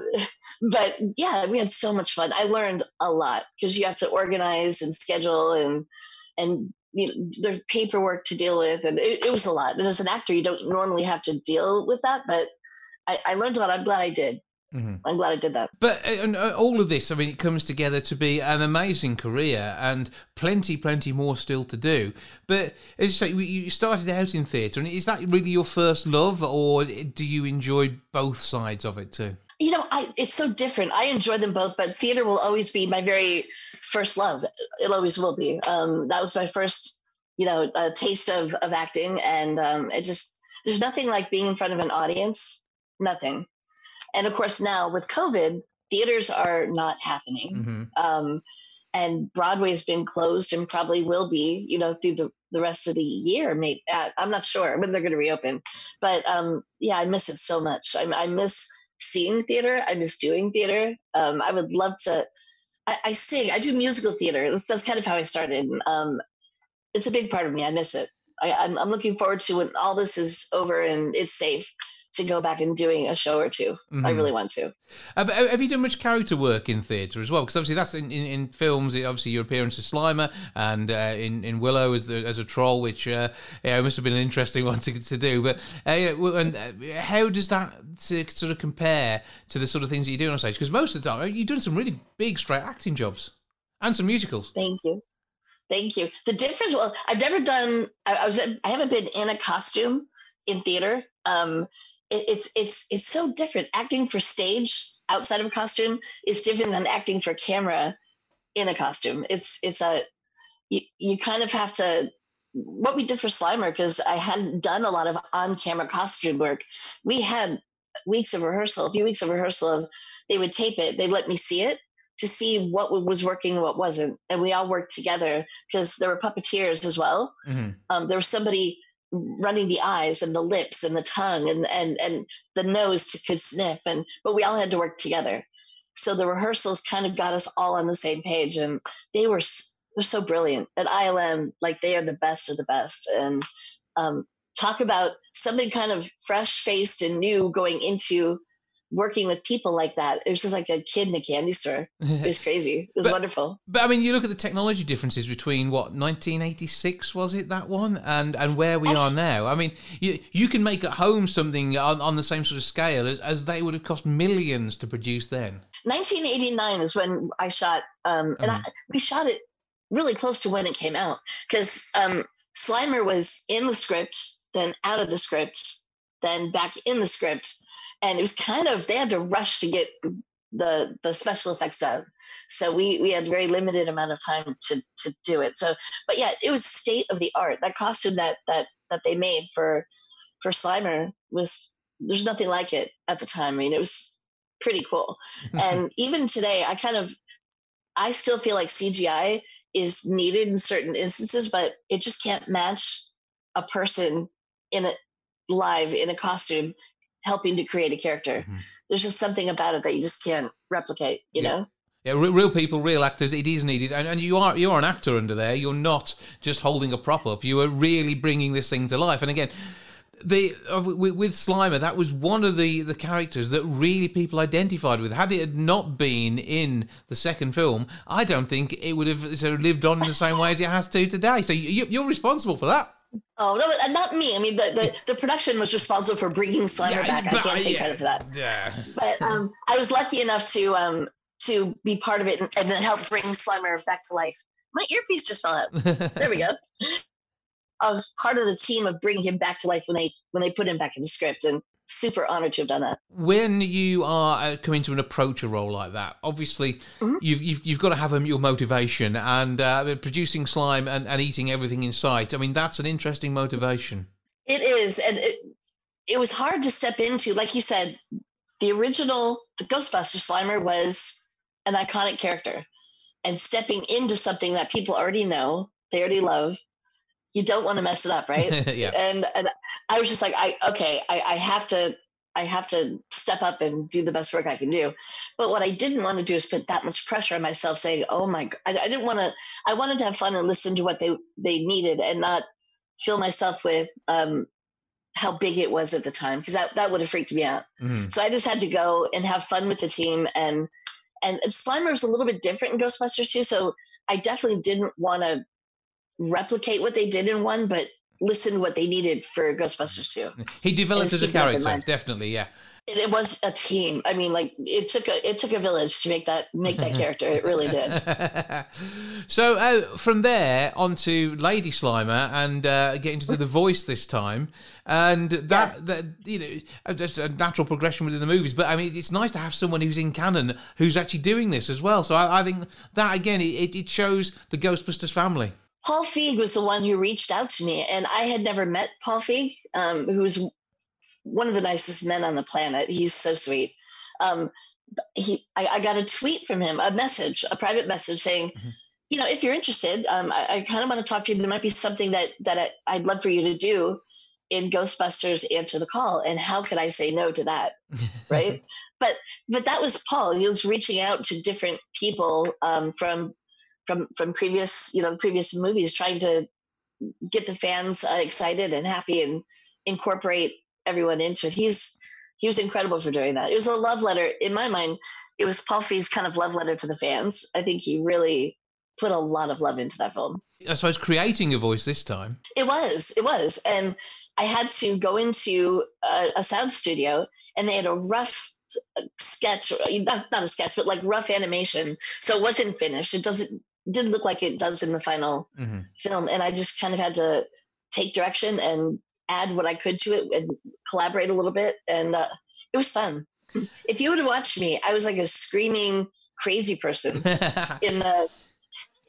but yeah, we had so much fun. I learned a lot because you have to organize and schedule and and you know, there's paperwork to deal with, and it, it, was a lot. And as an actor, you don't normally have to deal with that, but I, I learned a lot. I'm glad I did. Mm-hmm. I'm glad I did that. But uh, uh, all of this, I mean, it comes together to be an amazing career and plenty, plenty more still to do. But as you say, you started out in theatre, and is that really your first love, or do you enjoy both sides of it too? You know, I, it's so different. I enjoy them both, but theatre will always be my very first love. It always will be. Um, that was my first, you know, taste of of acting, and um, it just there's nothing like being in front of an audience. Nothing and of course, now with COVID, theaters are not happening. Mm-hmm. Um, and Broadway's been closed and probably will be, you know, through the, the rest of the year. Maybe uh, I'm not sure when they're going to reopen, but um, yeah, I miss it so much. I, I, miss seeing theater. I miss doing theater. Um, I would love to. I, I, sing. I do musical theater. That's, that's kind of how I started. Um, it's a big part of me. I miss it. I, I'm, I'm looking forward to when all this is over and it's safe to go back and doing a show or 2 mm-hmm. I really want to. Uh, have you done much character work in theatre as well? Because obviously that's in, in, in, films. Obviously your appearance as Slimer and uh, in in Willow as the, as a troll, which uh, yeah, must have been an interesting one to, to do. But uh, and uh, how does that sort of compare to the sort of things that you do on stage? Because most of the time you've done some really big straight acting jobs and some musicals. Thank you. Thank you. The difference, well, I've never done. I, I was. I haven't been in a costume in theater. Um, it, it's it's it's so different. Acting for stage outside of a costume is different than acting for camera in a costume. It's it's a you, you kind of have to what we did for Slimer because I hadn't done a lot of on-camera costume work. We had weeks of rehearsal, a few weeks of rehearsal. Of, they would tape it. They'd let me see it to see what was working and what wasn't, and we all worked together because there were puppeteers as well. Mm-hmm. Um, there was somebody running the eyes and the lips and the tongue and and and the nose to could sniff and but we all had to work together. So the rehearsals kind of got us all on the same page and they were they're so brilliant. At ilm like they are the best of the best and um, talk about something kind of fresh faced and new going into working with people like that. It was just like a kid in a candy store. It was crazy. It was but, wonderful. But I mean, you look at the technology differences between what 1986 was it that one and and where we are now. I mean, you you can make at home something on, on the same sort of scale as, as they would have cost millions to produce then. 1989 is when I shot, um, and mm. I, we shot it really close to when it came out because um, Slimer was in the script, then out of the script, then back in the script and it was kind of they had to rush to get the the special effects done. So we we had very limited amount of time to to do it. So but yeah it was state of the art. That costume that that that they made for for slimer was there's nothing like it at the time. I mean it was pretty cool. And even today i kind of i still feel like cgi is needed in certain instances but it just can't match a person in a live in a costume helping to create a character. Mm-hmm. There's just something about it that you just can't replicate, you yeah. know? Yeah, real people, real actors. It is needed, and, and you are you are an actor under there. You're not just holding a prop up. You are really bringing this thing to life. And again, the uh, with, with, Slimer, that was one of the the characters that really people identified with. Had it not been in the second film, I don't think it would have sort of lived on in the same way as it has to today. So you, you're responsible for that. Oh no, not me. I mean, the, the, the production was responsible for bringing Slimer yeah, back. I can't take yeah, credit for that. Yeah. But um, I was lucky enough to um to be part of it and, and help bring Slimer back to life. My earpiece just fell out. there we go. I was part of the team of bringing him back to life when they when they put him back in the script, and super honored to have done that. When you are uh, coming to an approach a role like that, obviously mm-hmm. you've, you've, you've got to have a, your motivation and uh, producing slime and, and eating everything in sight. I mean, that's an interesting motivation. It is, and it, it was hard to step into. Like you said, the original the Ghostbuster Slimer was an iconic character, and stepping into something that people already know, they already love, you don't want to mess it up, right? yeah. And and I was just like, I okay, I, I have to I have to step up and do the best work I can do. But what I didn't want to do is put that much pressure on myself, saying, "Oh my," I, I didn't want to. I wanted to have fun and listen to what they they needed, and not fill myself with um, how big it was at the time, because that that would have freaked me out. Mm-hmm. So I just had to go and have fun with the team, and and, and Slimer is a little bit different in Ghostbusters 2. So I definitely didn't want to replicate what they did in one, but listen what they needed for Ghostbusters 2. He developed as a character, definitely, yeah. It, it, was a team. I mean, like it took a it took a village to make that make that character. It really did. so uh, from there onto Lady Slimer and uh, getting to the voice this time, and that yeah. that you know just a natural progression within the movies. But I mean, it's nice to have someone who's in canon who's actually doing this as well. So I, I think that again, it, it shows the Ghostbusters family. Paul Feig was the one who reached out to me, and I had never met Paul Feig, um, who's one of the nicest men on the planet. He's so sweet. Um, he, I, I, got a tweet from him, a message, a private message saying, mm-hmm. you know, if you're interested, um, I, I kind of want to talk to you. There might be something that that I, would love for you to do in Ghostbusters Answer the Call, and how could I say no to that, right? but but that was Paul. He was reaching out to different people um, from from from previous you know the previous movies trying to get the fans uh, excited and happy and incorporate everyone into it. He's he was incredible for doing that. It was a love letter. In my mind it was paul feig's kind of love letter to the fans. I think he really put a lot of love into that film. I suppose creating a voice this time. It was it was. And i had to go into a, a sound studio and they had a rough sketch not, not a sketch but like rough animation. So it wasn't finished. It doesn't didn't look like it does in the final mm-hmm. film, and I just kind of had to take direction and add what I could to it and collaborate a little bit, and uh, it was fun. If you would have watched me, I was like a screaming crazy person in the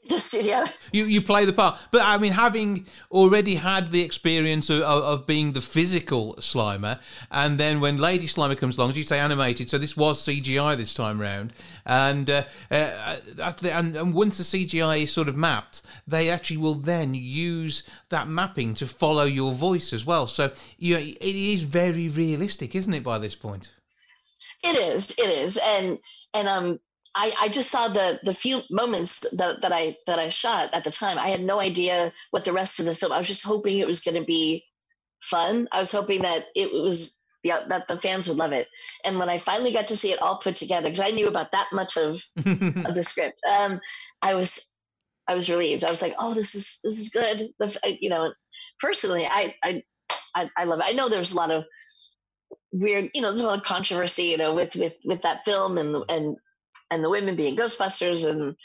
the studio. You you play the part, but I mean, having already had the experience of, of, being the physical Slimer, and then when Lady Slimer comes along, as you say, animated. So this was CGI this time round, and uh, uh, and, and once the CGI is sort of mapped, they actually will then use that mapping to follow your voice as well. So you know, it is very realistic, isn't it? By this point, it is. It is, and and um I, I just saw the the few moments that, that I that I shot at the time. I had no idea what the rest of the film. I was just hoping it was going to be fun. I was hoping that it was yeah, that the fans would love it. And when I finally got to see it all put together, because I knew about that much of of the script, um, I was I was relieved. I was like, oh, this is this is good. The, you know, personally, I, I I I love it. I know there's a lot of weird, you know, there's a lot of controversy, you know, with with with that film and and and the women being Ghostbusters and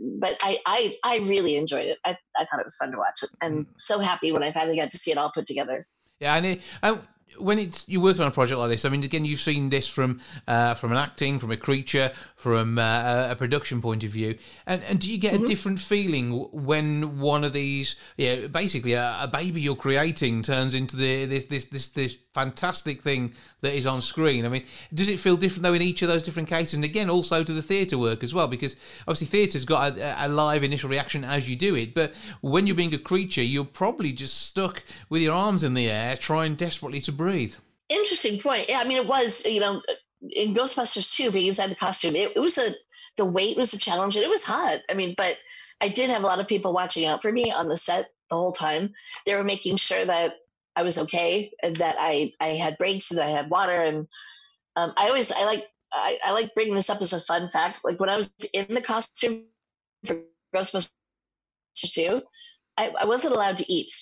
but I, I I really enjoyed it. I, I thought it was fun to watch it, and mm. so happy when I finally got to see it all put together. Yeah, and it, and when it's you're working on a project like this, I mean, again, you've seen this from uh, from an acting, from a creature, from uh, a production point of view, and and do you get mm-hmm. a different feeling when one of these, yeah, basically a, a, baby you're creating turns into the this this this this fantastic thing that is on screen? I mean, does it feel different though in each of those different cases? And again, also to the theatre work as well, because obviously theatre's got a, a live initial reaction as you do it, but when you're being a creature, you're probably just stuck with your arms in the air, trying desperately to breathe. Interesting point. Yeah, I mean, it was you know in Ghostbusters 2 because I had the costume. It, it was a the weight was a challenge and it was hot. I mean, but I did have a lot of people watching out for me on the set the whole time. They were making sure that I was okay and that I I had breaks and that I had water and um, I always I like I, I like bringing this up as a fun fact. Like when I was in the costume for Ghostbusters 2, I, I wasn't allowed to eat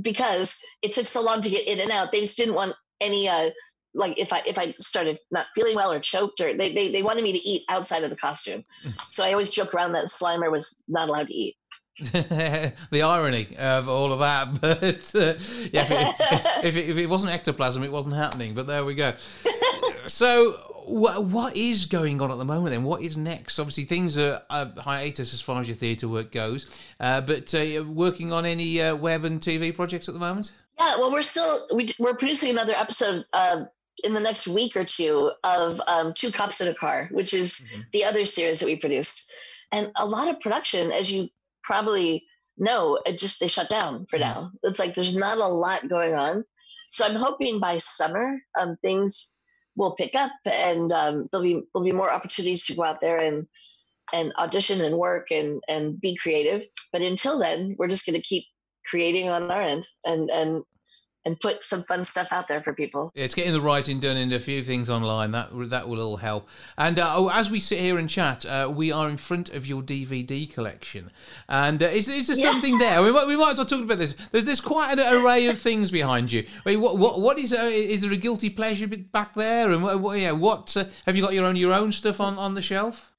because it took so long to get in and out. They just didn't want any uh like if I if I started not feeling well or choked or they they, they wanted me to eat outside of the costume. So I always joke around that Slimer was not allowed to eat. the irony of all of that, but uh, yeah, if it, if, it, if it wasn't ectoplasm, it wasn't happening. But there we go. so what, what is going on at the moment then? What is next? Obviously, things are uh, hiatus as far as your theatre work goes, uh, but uh, working on any uh, web and TV projects at the moment? Yeah, well, we're still we, we're producing another episode uh, in the next week or two of um, Two Cops in a Car, which is mm-hmm. the other series that we produced, and a lot of production, as you probably know, it just they shut down for mm-hmm. now. It's like there's not a lot going on, so I'm hoping by summer um, things will pick up and um, there'll be there'll be more opportunities to go out there and and audition and work and and be creative. But until then we're just going to keep creating on our end and and and put some fun stuff out there for people. It's getting the writing done and a few things online. That that will all help. And uh, oh, as we sit here and chat, uh, we are in front of your DVD collection. And uh, is, is there yeah. something there? We might, we might as well talk about this. There's there's quite an array of things behind you. I mean, what what what is uh, is there a guilty pleasure back there? And what, what yeah, what uh, have you got your own your own stuff on on the shelf?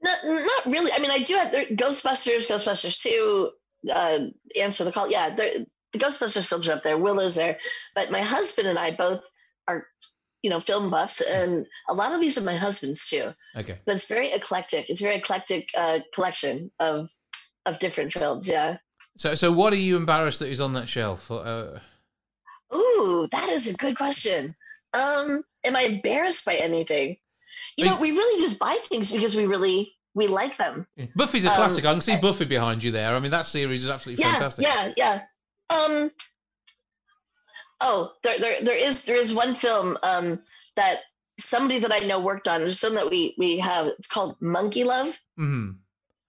Not, not really. I mean, I do have Ghostbusters, Ghostbusters Two, uh, Answer the Call. Yeah, the Ghostbusters films are up there, Willow's there, but my husband and I both are, you know, film buffs, and a lot of these are my husband's too. Okay, but it's very eclectic. It's very eclectic uh, collection of of different films. Yeah. So, so what are you embarrassed that is on that shelf? Uh... Ooh, that is a good question. Um, am I embarrassed by anything? You know, we really just buy things because we really we like them. Buffy's a classic. Um, I can see Buffy behind you there. I mean, that series is absolutely yeah, fantastic. Yeah, yeah. Um. Oh, there, there, there is there is one film um, that somebody that I know worked on. There's a film that we we have. It's called Monkey Love. Mm-hmm.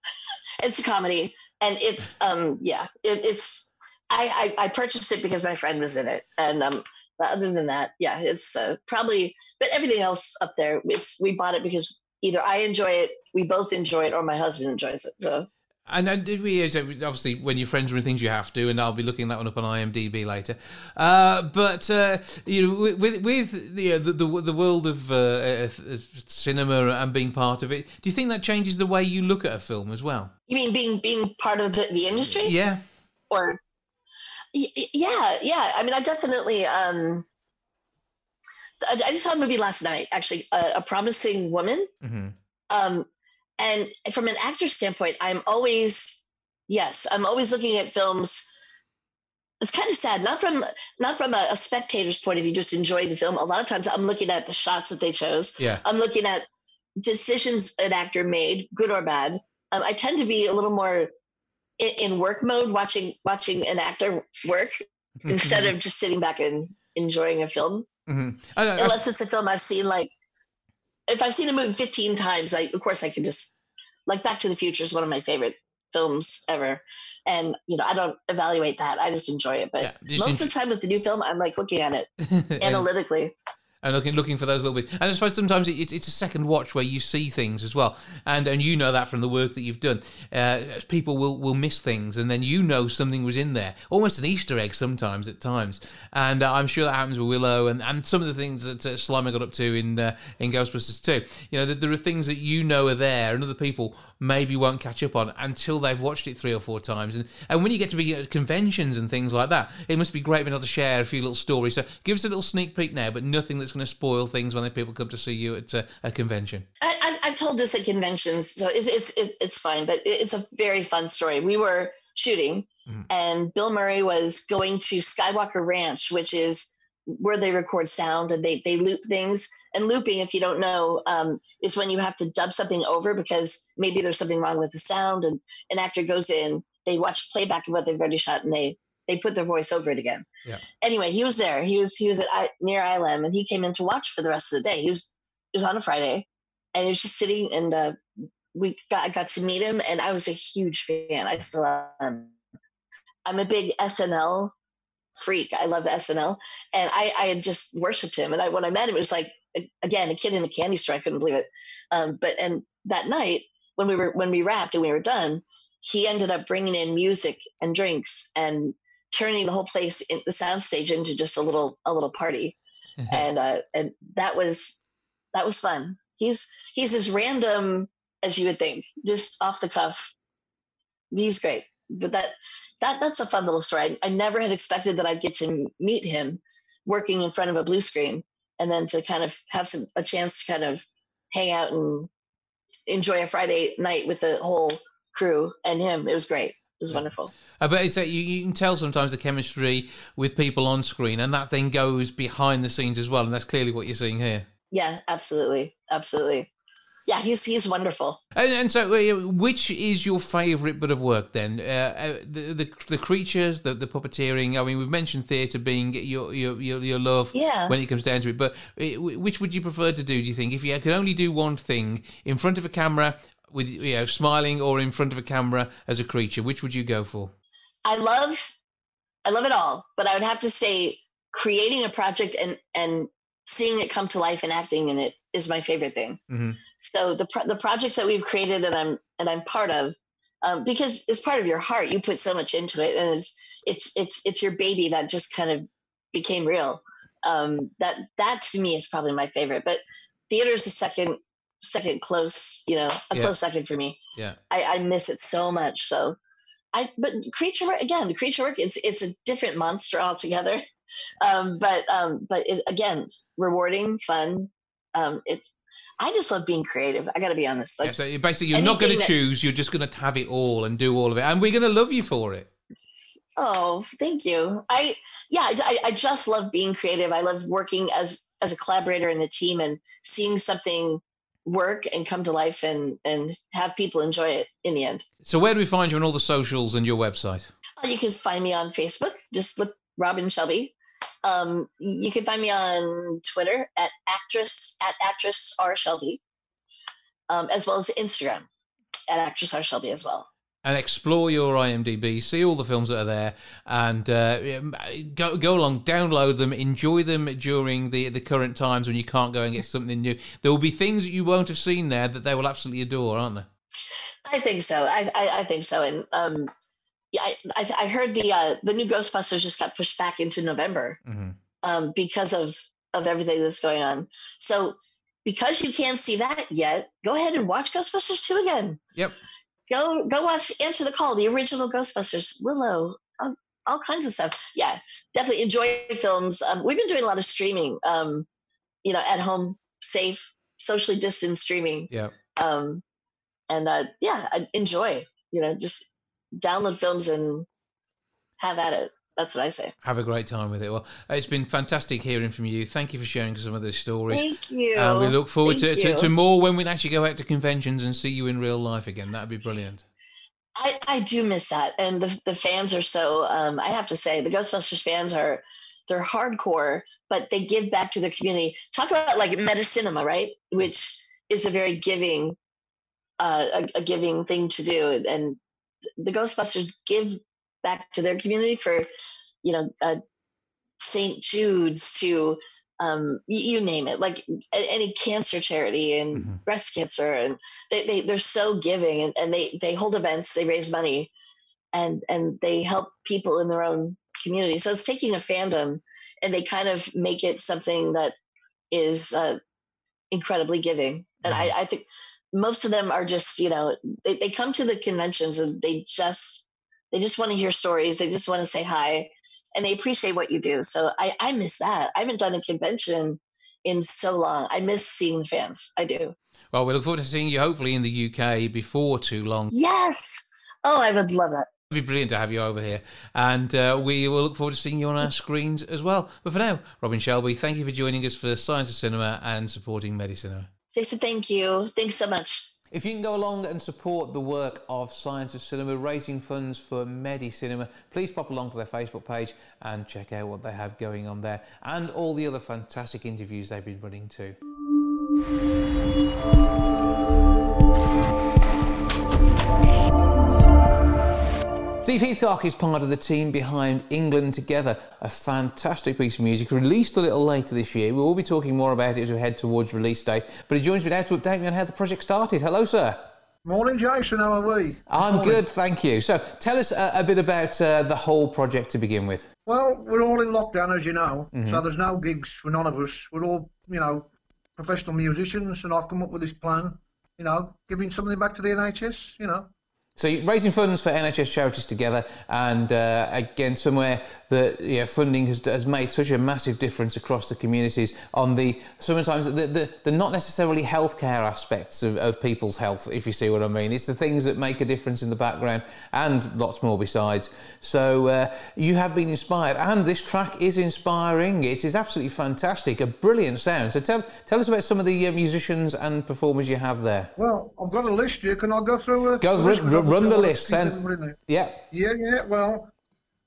it's a comedy, and it's um yeah, it, it's I, I, I purchased it because my friend was in it, and um other than that, yeah, it's uh, probably. But everything else up there, it's we bought it because either I enjoy it, we both enjoy it, or my husband enjoys it. So And then did we obviously when your friends are things you have to, and I'll be looking that one up on IMDb later. Uh, but uh, you know, with with the the, the, the world of uh, cinema and being part of it, do you think that changes the way you look at a film as well? You mean being being part of the, the industry? Yeah. Or yeah, yeah. I mean, I definitely. Um, I just saw a movie last night, actually, a, a promising woman. Mm-hmm. Um, and from an actor standpoint, I'm always yes, I'm always looking at films. It's kind of sad, not from not from a, a spectator's point of view, just enjoying the film. A lot of times, I'm looking at the shots that they chose. Yeah, I'm looking at decisions an actor made, good or bad. Um, I tend to be a little more in, in work mode, watching watching an actor work instead of just sitting back and enjoying a film. Mm-hmm. I, I, Unless it's a film I've seen like if I've seen a movie 15 times, I of course I can just like Back to the Future is one of my favorite films ever. And you know, I don't evaluate that. I just enjoy it. But yeah, most of the time with the new film, I'm like looking at it analytically and looking looking for those little bits. And I suppose sometimes it, it's a second watch where you see things as well, and and you know that from the work that you've done. Uh, people will will miss things, and then you know something was in there, almost an Easter egg sometimes at times. And uh, I'm sure that happens with Willow, and, and some of the things that uh, Slimer got up to in uh, in Ghostbusters 2. You know, that there are things that you know are there, and other people maybe won't catch up on until they've watched it three or four times. And and when you get to be at conventions and things like that, it must be great being able to share a few little stories. So give us a little sneak peek now, but nothing that's going to spoil things when the people come to see you at a, a convention. I, have told this at conventions, so it's, it's it's it's fine, but it's a very fun story. We were shooting, mm. and Bill Murray was going to Skywalker Ranch, which is where they record sound and they they loop things. And looping, if you don't know, um, is when you have to dub something over because maybe there's something wrong with the sound, and an actor goes in, they watch playback of what they've already shot, and they they put their voice over it again. Yeah. Anyway, he was there. He was he was at near ILM, and he came in to watch for the rest of the day. He was it was on a Friday, and he was just sitting, and uh, we got I got to meet him, and I was a huge fan. I still am. I'm a big SNL freak. I love SNL, and I, I had just worshipped him. And I, when I met him, it was like again a kid in a candy store. I couldn't believe it. Um, but and that night when we were when we wrapped and we were done, he ended up bringing in music and drinks and turning the whole place in the soundstage into just a little a little party, and uh, and that was that was fun. He's he's as random as you would think, just off the cuff. He's great, but that that that's a fun little story. I, I never had expected that I'd get to meet him working in front of a blue screen and then to kind of have some a chance to kind of hang out and enjoy a Friday night with the whole crew and him. It was great. It was wonderful. I bet it's that you, you can tell sometimes the chemistry with people on screen, and that then goes behind the scenes as well, and that's clearly what you're seeing here. Yeah, absolutely, absolutely yeah, he's he's wonderful. And, and so, uh, which is your favourite bit of work then? Uh, uh, the, the, the creatures, the the puppeteering. I mean, we've mentioned theatre being your, your your your love yeah. when it comes down to it. But uh, which would you prefer to do? Do you think if you could only do one thing in front of a camera with you know smiling, or in front of a camera as a creature, which would you go for? I love, I love it all. But I would have to say, creating a project and and seeing it come to life and acting in it is my favorite thing. Mm-hmm. So the pro- the projects that we've created and I'm and I'm part of, um, because it's part of your heart. You put so much into it, and it's it's it's it's your baby that just kind of became real. Um, that that to me is probably my favorite. But theater is a second second close, you know, a yeah. close second for me. Yeah, I, I miss it so much. So I but creature work again, creature work. It's it's a different monster altogether. Um, but um, but it, again, rewarding, fun. Um, it's I just love being creative. I got to be honest. Like, yeah, so basically, you're not going to choose. You're just going to have it all and do all of it, and we're going to love you for it. Oh, thank you. I yeah, I, I just love being creative. I love working as as a collaborator in a team and seeing something work and come to life and and have people enjoy it in the end. So where do we find you on all the socials and your website? Uh, you can find me on Facebook. Just look Robin Shelby. Um, you can find me on Twitter at actress at actress R Shelby, um, as well as Instagram at actress R Shelby as well. And explore your IMDb, see all the films that are there, and uh, go go along, download them, enjoy them during the the current times when you can't go and get something new. There will be things that you won't have seen there that they will absolutely adore, aren't there? I think so. I, I, I think so. And um, yeah, I, I, I heard the uh, the new Ghostbusters just got pushed back into November Mhm. um, because of of everything that's going on. So because you can't see that yet, go ahead and watch Ghostbusters two again. Yep. Go go watch Answer the Call, the original Ghostbusters, Willow, all, all kinds of stuff. Yeah, definitely enjoy films. Um, we've been doing a lot of streaming. Um, you know, at home, safe, socially distanced streaming Yeah. um, and uh, yeah, enjoy. You know, just download films and have at it. That's what I say. Have a great time with it. Well, it's been fantastic hearing from you. Thank you for sharing some of those stories. Thank you. And we look forward to, to, to more when we actually go out to conventions and see you in real life again. That'd be brilliant. I, I do miss that, and the the fans are so. Um, I have to say, the Ghostbusters fans are they're hardcore, but they give back to their community. Talk about like MediCinema, right? Which is a very giving, uh, a, a giving thing to do, and the Ghostbusters give back to their community for, you know, uh, St. Jude's to um, you name it, like any cancer charity and Mhm. breast cancer, and they, they they're so giving, and, and they they hold events, they raise money, and and they help people in their own community. So it's taking a fandom, and they kind of make it something that is uh, incredibly giving. And I, I think most of them are just you know they, they come to the conventions and they just they just want to hear stories. They just want to say hi and they appreciate what you do. So I, I miss that. I haven't done a convention in so long. I miss seeing fans. I do. Well, we look forward to seeing you hopefully in the UK before too long. Yes. Oh, I would love that. It'd be brilliant to have you over here. And uh, we will look forward to seeing you on our screens as well. But for now, Robin Shelby, thank you for joining us for Science of Cinema and supporting Medicinema. Jason, thank you. Thanks so much. If you can go along and support the work of Science of Cinema, raising funds for Medi Cinema, please pop along to their Facebook page and check out what they have going on there and all the other fantastic interviews they've been running too. Steve Heathcock is part of the team behind England Together, a fantastic piece of music released a little later this year. We will be talking more about it as we head towards release date, but he joins me now to update me on how the project started. Hello, sir. Morning, Jason. How are we? I'm Morning. good, thank you. So tell us a, a bit about uh, the whole project to begin with. Well, we're all in lockdown, as you know, Mm-hmm. so there's no gigs for none of us. We're all, you know, professional musicians, and I've come up with this plan, you know, giving something back to the NHS, you know. So you're raising funds for NHS charities together, and uh, again, somewhere that yeah, funding has, has made such a massive difference across the communities on the sometimes the, the, the not necessarily healthcare aspects of, of people's health, if you see what I mean. It's the things that make a difference in the background, and lots more besides. So uh, you have been inspired, and this track is inspiring. It is absolutely fantastic, a brilliant sound. So tell tell us about some of the uh, musicians and performers you have there. Well, I've got a list here. Can I go through it? Go run- run the list, Sam. Yeah. Yeah, yeah. Well,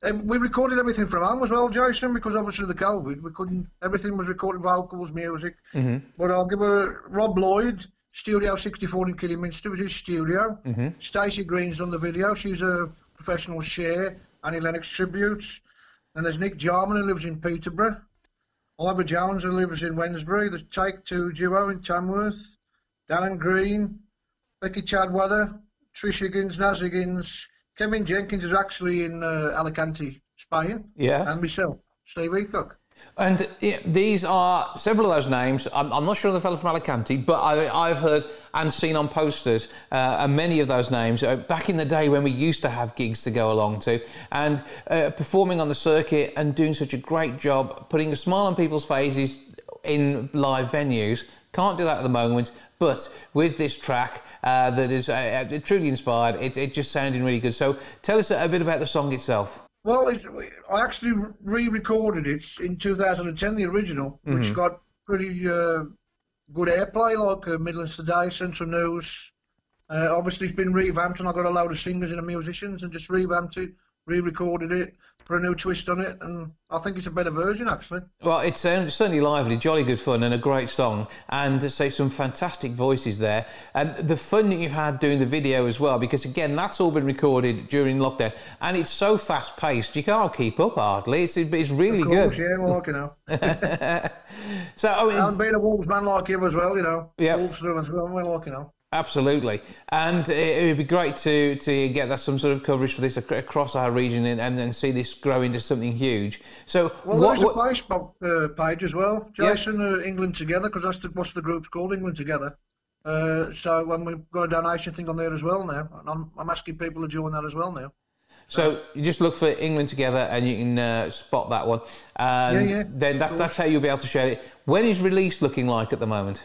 um, we recorded everything from home as well, Jason, because obviously the COVID, we couldn't. Everything was recorded vocals, music. Mm-hmm. But I'll give a Rob Lloyd, Studio 64 in Kidderminster, was his studio. Mm-hmm. Stacey Green's on the video. She's a professional share. Annie Lennox tributes. And there's Nick Jarman who lives in Peterborough. Oliver Jones who lives in Wednesbury. The Take Two duo in Tamworth. Darren Green, Becky Chadweather, Trish Higgins, Naz Higgins. Kevin Jenkins is actually in uh, Alicante, Spain. Yeah. And myself, Steve Heathcock. And yeah, these are several of those names. I'm, I'm not sure of the fellow from Alicante, but I, I've heard and seen on posters uh, and many of those names uh, back in the day when we used to have gigs to go along to and uh, performing on the circuit and doing such a great job, putting a smile on people's faces in live venues. Can't do that at the moment, but with this track. Uh, that is uh, uh, truly inspired. It, it just sounding really good. So, tell us a bit about the song itself. Well, it, I actually re-recorded it in 2010, the original, which got pretty uh, good airplay, like uh, Midlands Today, Central News. Uh, obviously, it's been revamped, and I got a load of singers and musicians, and just revamped it, re-recorded it, put a new twist on it, and I think it's a better version actually. Well, it's certainly lively, jolly good fun, and a great song, and say some fantastic voices there. And the fun that you've had doing the video as well, because again, that's all been recorded during lockdown, and it's so fast paced, you can't keep up hardly. It's, it's really Of course, good. yeah, well, like, you know. So, I mean, And being a Wolves man like him as well, you know. Yep. Wolves through, well, like, you know. Absolutely, and it would be great to to get that some sort of coverage for this across our region and, and then see this grow into something huge. So, well, what, there's what, a Facebook uh, page as well, Jason. Yeah. Uh, England Together, because that's the, what's the group's called, England Together. Uh, so when we've got a donation thing on there as well now, and I'm, I'm asking people to join that as well now. So you just look for England together, and you can uh, spot that one. And yeah, yeah. Then that, that's how you'll be able to share it. When is release looking like at the moment?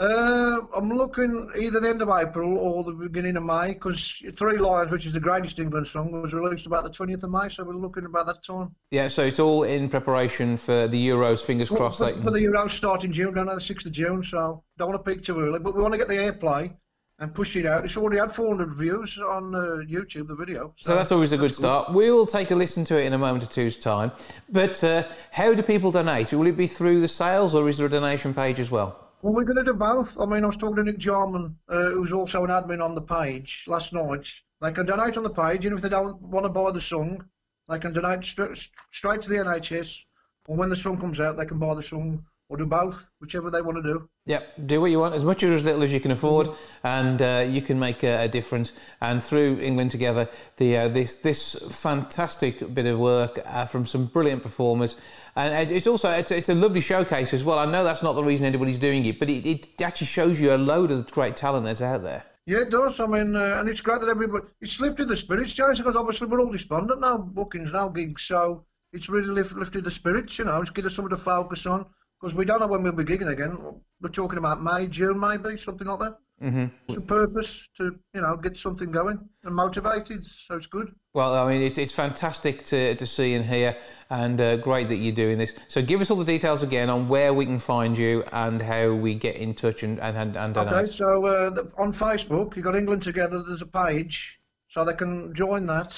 Uh, I'm looking either the end of April or the beginning of May because Three Lions, which is the greatest England song, was released about the 20th of May, so we're looking about that time. Yeah, so it's all in preparation for the Euros. Fingers well, crossed. For, for, the Euros starting June, don't the 6th of June, so don't want to peak too early, but we want to get the airplay and push it out. It's already had 400 views on uh, YouTube, the video. So, so that's always a good start. We will take a listen to it in a moment or two's time. But uh, how do people donate? Will it be through the sales or is there a donation page as well? Well, we're going to do both. I mean, I was talking to Nick Jarman, uh, who's also an admin on the page last night. They can donate on the page, and if they don't want to buy the song, they can donate st- straight to the NHS, or when the song comes out, they can buy the song or do both, whichever they want to do. Yep, do what you want, as much or as little as you can afford, and uh, you can make a, a, difference. And through England Together, the uh, this this fantastic bit of work uh, from some brilliant performers, and it's also it's, it's, a lovely showcase as well. I know that's not the reason anybody's doing it, but it, it actually shows you a load of great talent that's out there. Yeah, it does. I mean, uh, and it's great that everybody it's lifted the spirits, Jason, because obviously we're all despondent now, bookings now, gigs, so it's really lift, lifted the spirits. You know, it's given us something to focus on because we don't know when we'll be gigging again. We're talking about May, June, maybe something like that. Mm-hmm. It's a purpose to you know get something going and motivated, so it's good. Well, I mean, it's, it's fantastic to, to see and hear, and uh, great that you're doing this. So, give us all the details again on where we can find you and how we get in touch and and and. Okay, so uh, on Facebook, you've got England Together. There's a page, so they can join that,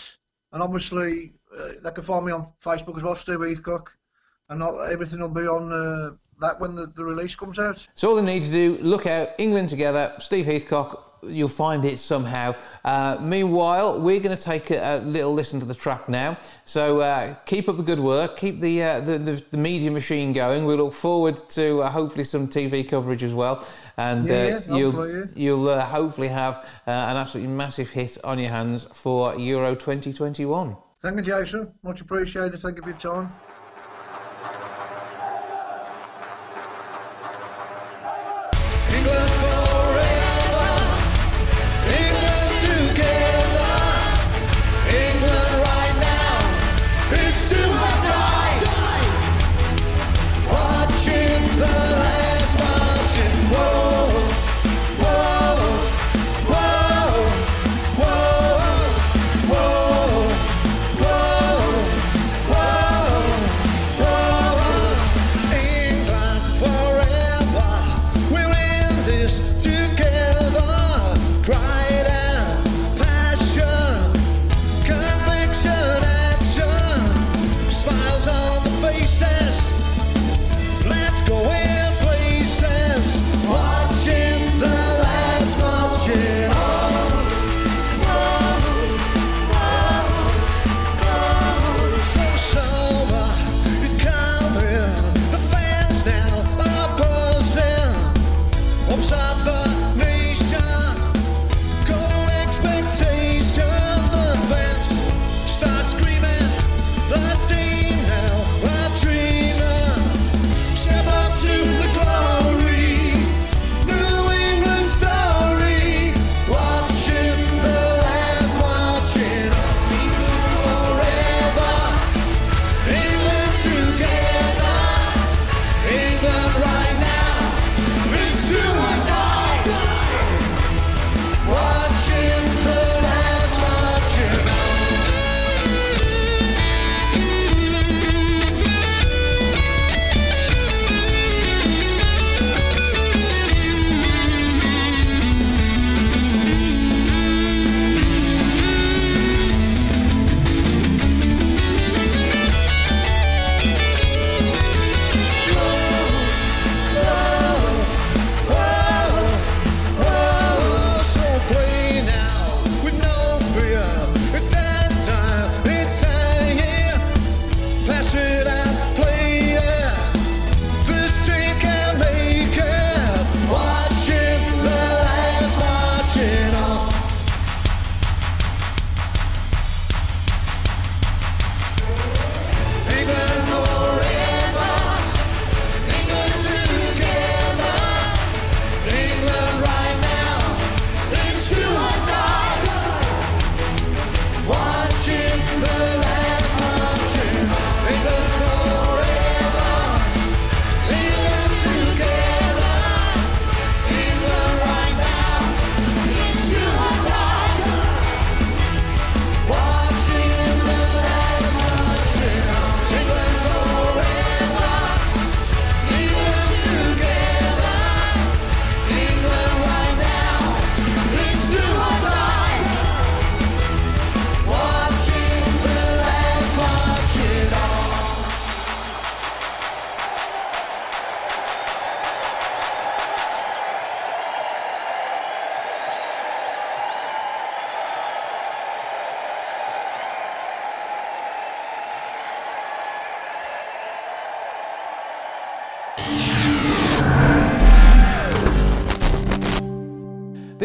and obviously uh, they can find me on Facebook as well, Steve Heathcock and not everything will be on uh, that when the, the release comes out. So all they need to do, look out, England together, Steve Heathcock, you'll find it somehow. Uh, meanwhile, we're going to take a, a, little listen to the track now. So uh, keep up the good work, keep the, uh, the, the, the, media machine going. We look forward to uh, hopefully some TV coverage as well. And yeah, yeah, you'll, yeah. you'll uh, hopefully have uh, an absolutely massive hit on your hands for Euro 2021. Thank you, Jason. Much appreciated. Thank you for your time.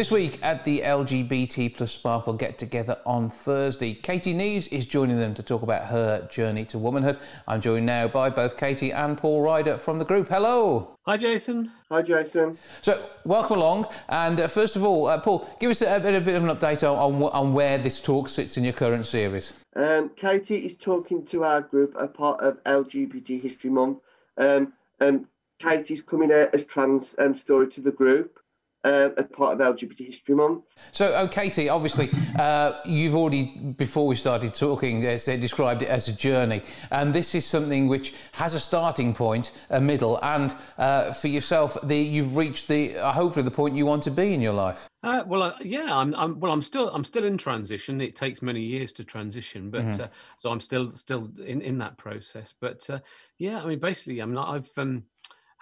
This week at the LGBT plus Sparkle get together on Thursday, Katie Neeves is joining them to talk about her journey to womanhood. I'm joined now by both Katie and Paul Ryder from the group. Hello. Hi, Jason. Hi, Jason. So, welcome along. And uh, first of all, uh, Paul, give us a, a, bit, a, bit, of an update on, on, on, where this talk sits in your current series. Um, Katie is talking to our group, a part of LGBT History Month. Um, um, Katie's coming out as trans um, story to the group uh, as part of LGBT History Month. So, oh, Katie, obviously, uh, you've already, before we started talking, uh, described it as a journey. And this is something which has a starting point, a middle, and uh, for yourself, the, you've reached the uh, hopefully the point you want to be in your life. Uh, well, uh, yeah, I'm, I'm, Well, I'm still. I'm still in transition. It takes many years to transition, but mm-hmm. uh, so I'm still still in, in that process. But uh, yeah, I mean, basically, I'm not. I've um,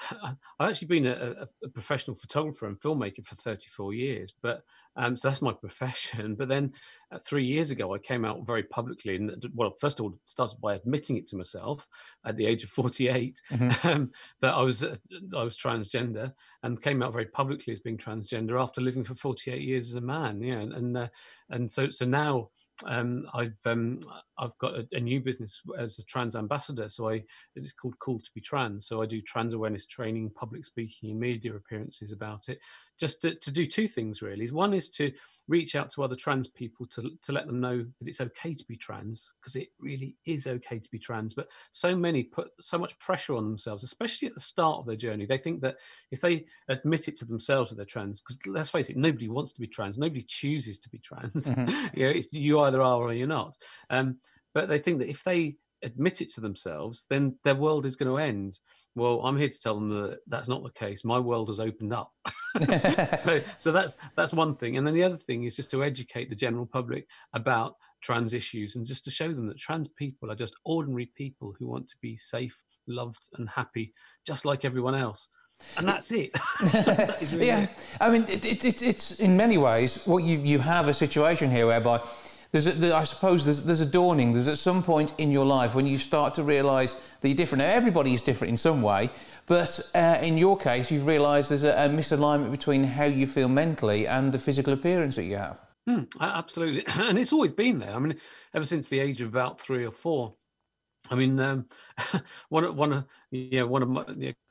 I've actually been a, a, professional photographer and filmmaker for 34 years, but um, so that's my profession. But then uh, three years ago, I came out very publicly, and well, first of all, started by admitting it to myself at the age of 48 mm-hmm. um, that I was uh, I was transgender, and came out very publicly as being transgender after living for 48 years as a man. Yeah, and and, uh, and so so now um, I've um, I've got a, a, new business as a trans ambassador. So I it's called Cool to Be Trans. So I do trans awareness training, public speaking, and media appearances about it just to, to do two things really. One is to reach out to other trans people to, to let them know that it's okay to be trans, because it really is okay to be trans. But so many put so much pressure on themselves, especially at the start of their journey. They think that if they admit it to themselves that they're trans, because let's face it, nobody wants to be trans, nobody chooses to be trans. Mm-hmm. you know, it's, you either are or you're not. Um, but they think that if they admit it to themselves, then their world is going to end. Well, I'm here to tell them that that's not the case. My world has opened up. so, so that's that's one thing. And then the other thing is just to educate the general public about trans issues and just to show them that trans people are just ordinary people who want to be safe, loved, and happy, just like everyone else. And that's it. that really yeah, it. I mean, it, it, it's it's in many ways what you you have a situation here whereby there's a, there, I suppose there's, there's a dawning. There's at some point in your life when you start to realise that you're different. Now, everybody is different in some way, but uh, in your case, you've realised there's a, a, misalignment between how you feel mentally and the physical appearance that you have. Mm, absolutely, and it's always been there. I mean, ever since the age of about three or four. I mean, um, one one of yeah one of my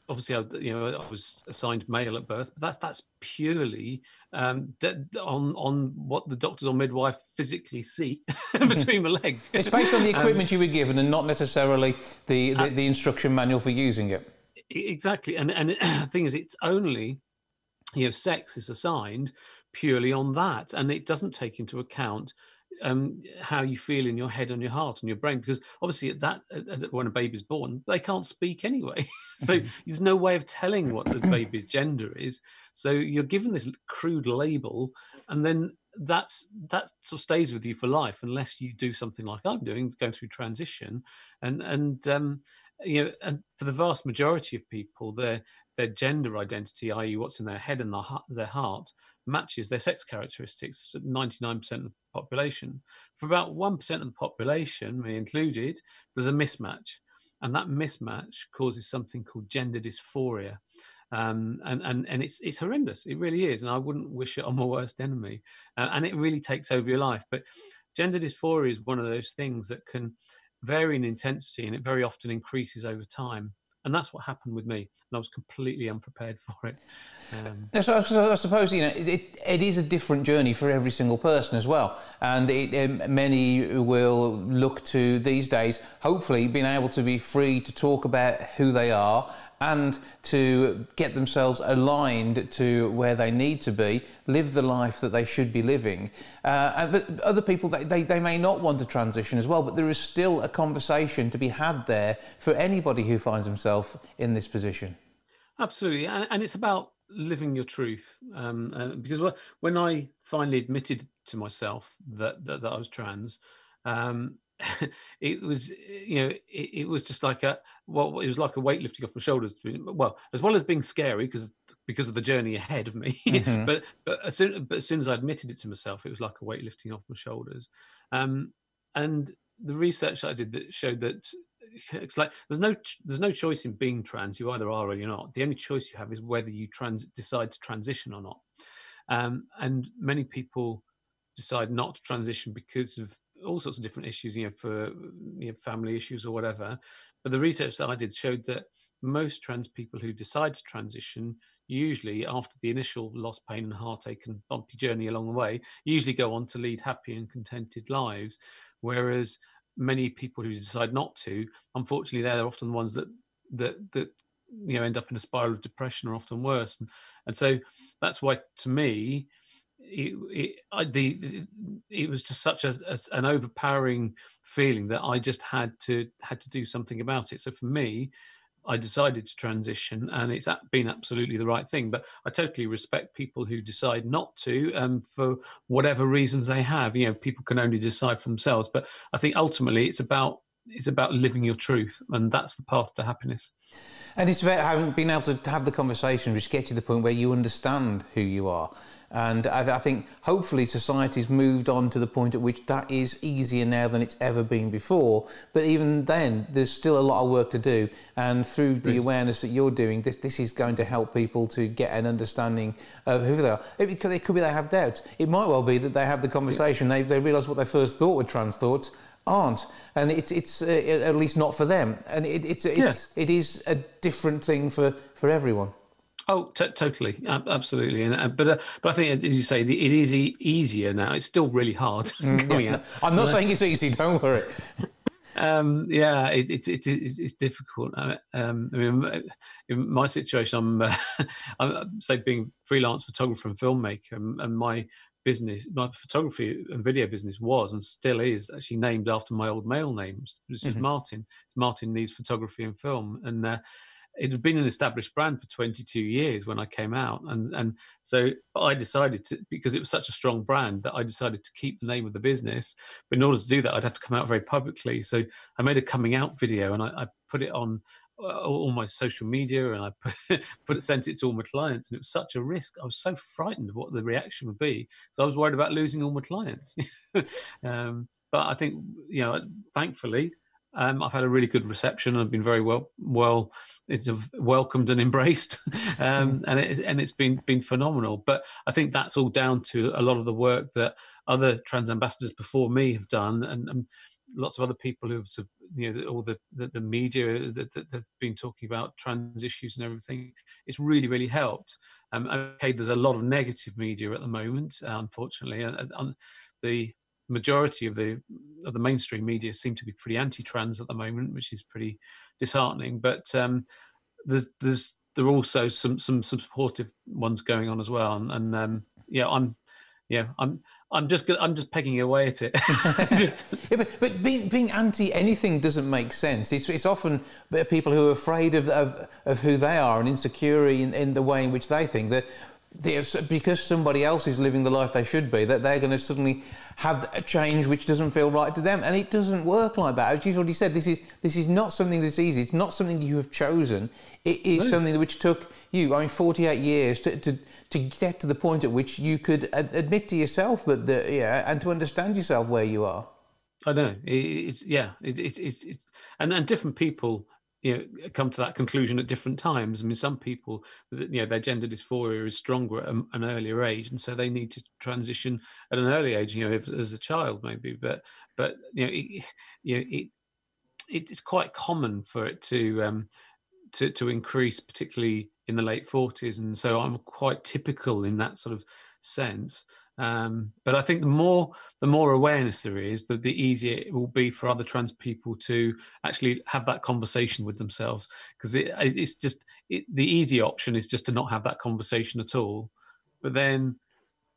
obviously I, you know I was assigned male at birth, but that's that's purely um, on on what the doctors or midwife physically see between my legs. It's based on the um, equipment um, you were given and not necessarily the, the, uh, the instruction manual for using it. Exactly, and and the thing is, it's only you know sex is assigned purely on that, and it doesn't take into account um, how you feel in your head and your heart and your brain because obviously at that at, when a baby's born they can't speak anyway. So mm-hmm. there's no way of telling what the baby's gender is. So you're given this crude label and then that's that sort of stays with you for life unless you do something like i'm doing going through transition. And and um you know and for the vast majority of people their their gender identity i.e what's in their head and their, their heart matches their sex characteristics 99% of the population. For about 1% of the population, me included, there's a mismatch. And that mismatch causes something called gender dysphoria. Um, and, and, and it's, it's horrendous. It really is. And I wouldn't wish it on my worst enemy. Uh, and it really takes over your life. But gender dysphoria is one of those things that can vary in intensity and it very often increases over time and that's what happened with me and i was completely unprepared for it. Um, so, so, i suppose you know it, it is a different journey for every single person as well. And it, um, many will look to these days hopefully being able to be free to talk about who they are and to get themselves aligned to where they need to be, live the life that they should be living. Uh, but other people, they, they, they, may not want to transition as well, but there is still a conversation to be had there for anybody who finds himself in this position. Absolutely. And, and it's about living your truth. Um, uh, because when I finally admitted to myself that, that, that I was trans, um, it was you know it, it, was just like a well it was like a weight lifting off my shoulders well as well as being scary because because of the journey ahead of me. Mm-hmm. but but as soon but as soon as i admitted it to myself it was like a weight lifting off my shoulders. Um and the research that i did that showed that it's like there's no there's no choice in being trans you either are or you're not. The only choice you have is whether you trans decide to transition or not. Um, and many people decide not to transition because of all sorts of different issues, you know, for you know, family issues or whatever. But the research that I did showed that most trans people who decide to transition, usually after the initial loss, pain, and heartache and bumpy journey along the way, usually go on to lead happy and contented lives. Whereas many people who decide not to, unfortunately, they're often the ones that that that you know end up in a spiral of depression or often worse. And, and so that's why, to me, it, it, I, the, it was just such a, a, an overpowering feeling that I just had to had to do something about it. So for me, I decided to transition, and it's been absolutely the right thing. But I totally respect people who decide not to, um, for whatever reasons they have. You know, people can only decide for themselves. But I think ultimately, it's about it's about living your truth, and that's the path to happiness. And it's about having been able to have the conversation, which gets you to the point where you understand who you are. And I, I, think hopefully society's moved on to the point at which that is easier now than it's ever been before. But even then, there's still a lot of work to do. And through the awareness that you're doing, this, this is going to help people to get an understanding of who they are. It, it could be they have doubts. It might well be that they have the conversation, they, they realise what they first thought were trans thoughts aren't, and it's it's uh, at least not for them, and it, it's it's yeah. it is a different thing for for everyone. Oh, t- totally, absolutely, and uh, but uh, but I think, as you say, it is e- easier now. It's still really hard mm, yeah. I'm not saying it's easy. Don't worry. um, yeah, it, it, it, it's, it's difficult. Uh, um, I mean, in my situation, I'm, uh, I'm say being freelance photographer and filmmaker, and, and my business, my photography and video business was and still is actually named after my old male name, which is mm-hmm. Martin. It's Martin Neeves Photography and Film, and uh, it had been an established brand for 22 years when I came out, and and so I decided to because it was such a strong brand that I decided to keep the name of the business. But in order to do that, I'd have to come out very publicly. So I made a coming out video and I, I put it on all my social media and I put, put it, sent it to all my clients. And it was such a risk. I was so frightened of what the reaction would be. So I was worried about losing all my clients. um, but I think, you know, thankfully, um, I've had a really good reception. I've been very well, well, it's welcomed and embraced, um, and it, and it's been been phenomenal. But I think that's all down to a lot of the work that other trans ambassadors before me have done, and, and lots of other people who've you know all the the, the media that, that, have been talking about trans issues and everything it's really really helped. Um, okay there's a lot of negative media at the moment uh, unfortunately and, and, the majority of the of the mainstream media seem to be pretty anti-trans at the moment which is pretty disheartening but um, there's there's there are also some some supportive ones going on as well and, and um, yeah i'm yeah i'm I'm just I'm just pegging away at it. just yeah, but, but being, being anti anything doesn't make sense. It's, it's often people who are afraid of, of, of who they are and insecure in, in the way in which they think that because somebody else is living the life they should be, that they're going to suddenly have a change which doesn't feel right to them, and it doesn't work like that. As you've already said, this is this is not something that's easy. It's not something you have chosen. It is no. something which took you, I mean, 48 years to, to to get to the point at which you could ad- admit to yourself that the yeah and to understand yourself where you are. I know. It's yeah it, it, it's it's and and different people you know come to that conclusion at different times. I mean some people you know their gender dysphoria is stronger at an earlier age and so they need to transition at an early age you know as a child maybe. But but you know it, you know it it's quite common for it to um to to increase particularly in the late 40s and so i'm quite typical in that sort of sense. Um, but i think the more the more awareness there is the, the easier it will be for other trans people to actually have that conversation with themselves because it, it's just it, the easy option is just to not have that conversation at all. But then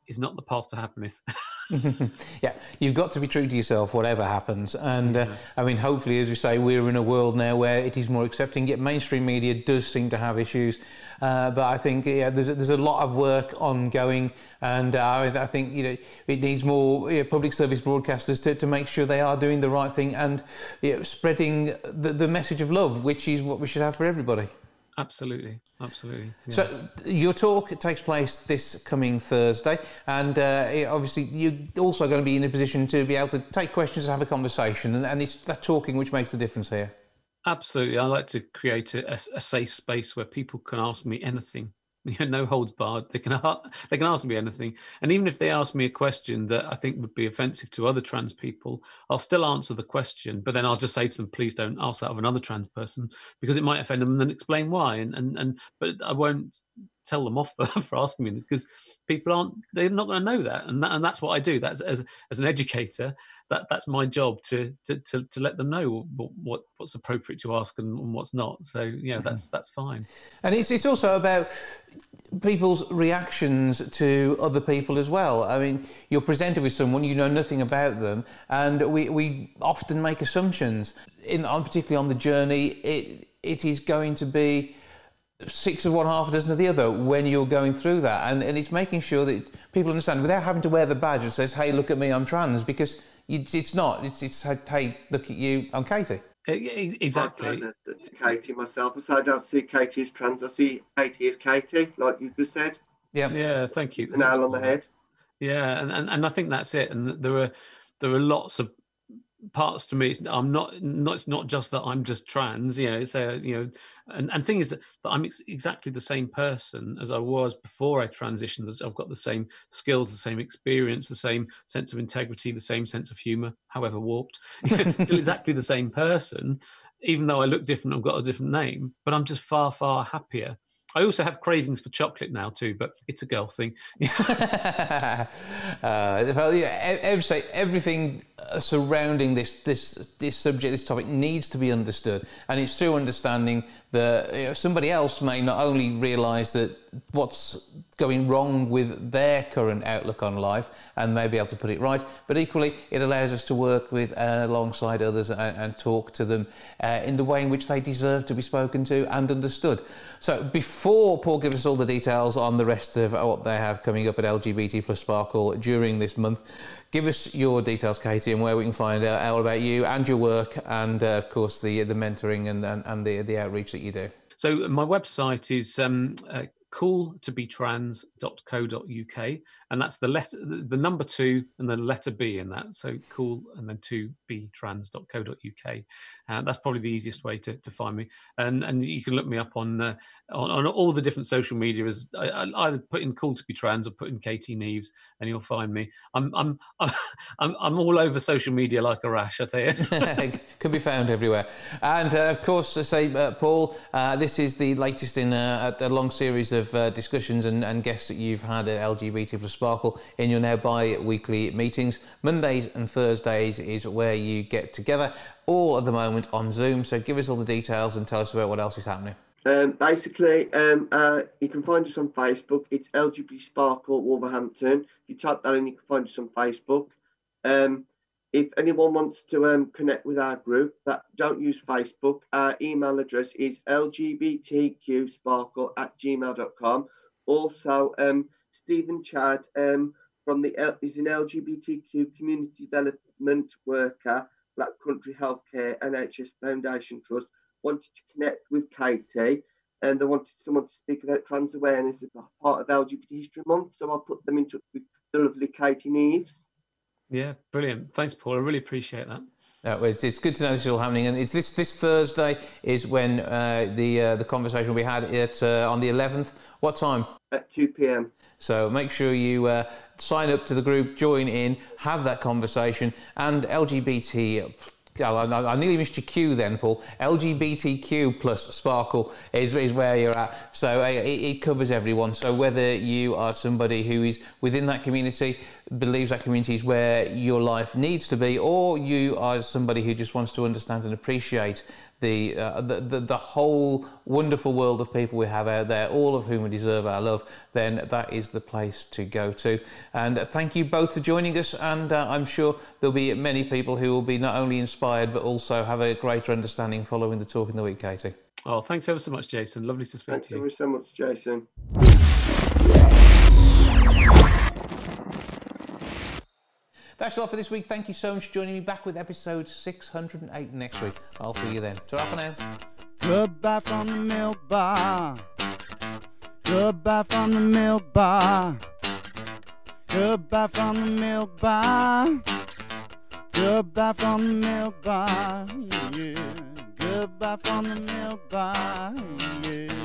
it's not the path to happiness yeah, you've got to be true to yourself, whatever happens. And uh, I mean, hopefully, as we say, we're in a world now where it is more accepting. Yet mainstream media does seem to have issues, uh, but I think yeah, there's a, there's a lot of work ongoing, and uh, I think you know it needs more you know, public service broadcasters to, to make sure they are doing the right thing and you know, spreading the, the message of love, which is what we should have for everybody. Absolutely, absolutely. Yeah. So your talk takes place this coming Thursday, and uh, obviously you're also going to be in a position to be able to take questions and have a conversation, and, and it's that talking which makes the difference here. Absolutely, I like to create a, a, safe space where people can ask me anything, you know, no holds barred. They can they can ask me anything, and even if they ask me a question that I think would be offensive to other trans people, I'll still answer the question. But then I'll just say to them, please don't ask that of another trans person because it might offend them, and then explain why. And and and but I won't tell them off for, for asking me because people aren't they're not going to know that and that, and that's what I do. That's as as an educator that that's my job to to to, to let them know what, what, what's appropriate to ask and, and what's not. So yeah mm-hmm. that's that's fine. And it's it's also about people's reactions to other people as well. I mean you're presented with someone you know nothing about them and we we often make assumptions. In particularly on the journey it it is going to be six of one, half a dozen of the other when you're going through that. And, and it's making sure that people understand without having to wear the badge that says, hey, look at me, I'm trans, because you, it's not. It's, it's, hey, look at you, I'm Katie. Exactly. To Katie myself, so I don't see Katie as trans. I see Katie as Katie, like you just said. Yeah, yeah. Thank you. The nail on the head. Yeah, and, and and I think that's it. And there are there are lots of parts to me i'm not not it's not just that i'm just trans you know it's a you know and and thing is that, that i'm ex- exactly the same person as i was before i transitioned i've got the same skills the same experience the same sense of integrity the same sense of humor however warped still exactly the same person even though i look different i've got a different name but i'm just far far happier I also have cravings for chocolate now too, but it's a girl thing. uh, well, yeah, every, everything surrounding this this this subject, this topic, needs to be understood, and it's through understanding that you know, somebody else may not only realise that what's going wrong with their current outlook on life and may be able to put it right, but equally it allows us to work with uh, alongside others and, and, talk to them uh, in the way in which they deserve to be spoken to and understood. So before Paul gives us all the details on the rest of what they have coming up at LGBT plus Sparkle during this month, give us your details, Katie, and where we can find out all about you and your work, and uh, of course the the mentoring and, and, and the the outreach that you do. So my website is um, uh, cooltobetrans.co.uk and that's the letter the number two and the letter b in that. So cool and then two b trans.co.uk uh, that's probably the easiest way to, to find me. And and you can look me up on uh, on, on, all the different social media as either put in cool to be trans or put in katie neeves and you'll find me. I'm i'm i'm, I'm all over social media like a rash i tell you. Can be found everywhere. And uh, of course I say uh, paul uh, this is the latest in uh, a, a long series of discussions and, and guests that you've had at lgbt plus Sparkle in your now bi-weekly meetings. Mondays and Thursdays is where you get together, all at the moment on Zoom. So give us all the details and tell us about what else is happening. Um, basically, um, uh, you can find us on Facebook. It's LGBT Sparkle Wolverhampton. If you type that in, you can find us on Facebook. Um, if anyone wants to um, connect with our group that don't use Facebook, our email address is lgbtqsparkle at gmail.com. Also, um, Stephen Chad um, from the is an LGBTQ community development worker, Black Country Healthcare NHS Foundation Trust, wanted to connect with Katie and they wanted someone to speak about trans awareness as part of LGBT History Month. So I'll put them in touch with the lovely Katie Neeves. Yeah, brilliant. Thanks, Paul. I really appreciate that. No, it's, it's good to know this is all happening, and it's this this Thursday is when uh, the uh, the conversation we had it uh, on the 11th. What time? At 2 p.m. So make sure you uh, sign up to the group, join in, have that conversation, and LGBT. I nearly missed your Q then, Paul. LGBTQ plus Sparkle is, is where you're at. So uh, it, it covers everyone. So whether you are somebody who is within that community, believes that community is where your life needs to be, or you are somebody who just wants to understand and appreciate the, uh, the, the, the, whole wonderful world of people we have out there, all of whom deserve our love, then that is the place to go to. And thank you both for joining us. And uh, I'm sure there'll be many people who will be not only inspired, but also have a greater understanding following the talk in the week, Katie. Oh, thanks ever so much, Jason. Lovely to speak thanks to you. Thanks so much, Jason. That's all for this week. Thank you so much for joining me back with episode 608 next week. I'll see you then. Ta for now. Goodbye from the milk bar. Goodbye from the milk bar. Goodbye from the milk bar. Goodbye from the milk bar. Yeah. Goodbye from the milk bar. Yeah.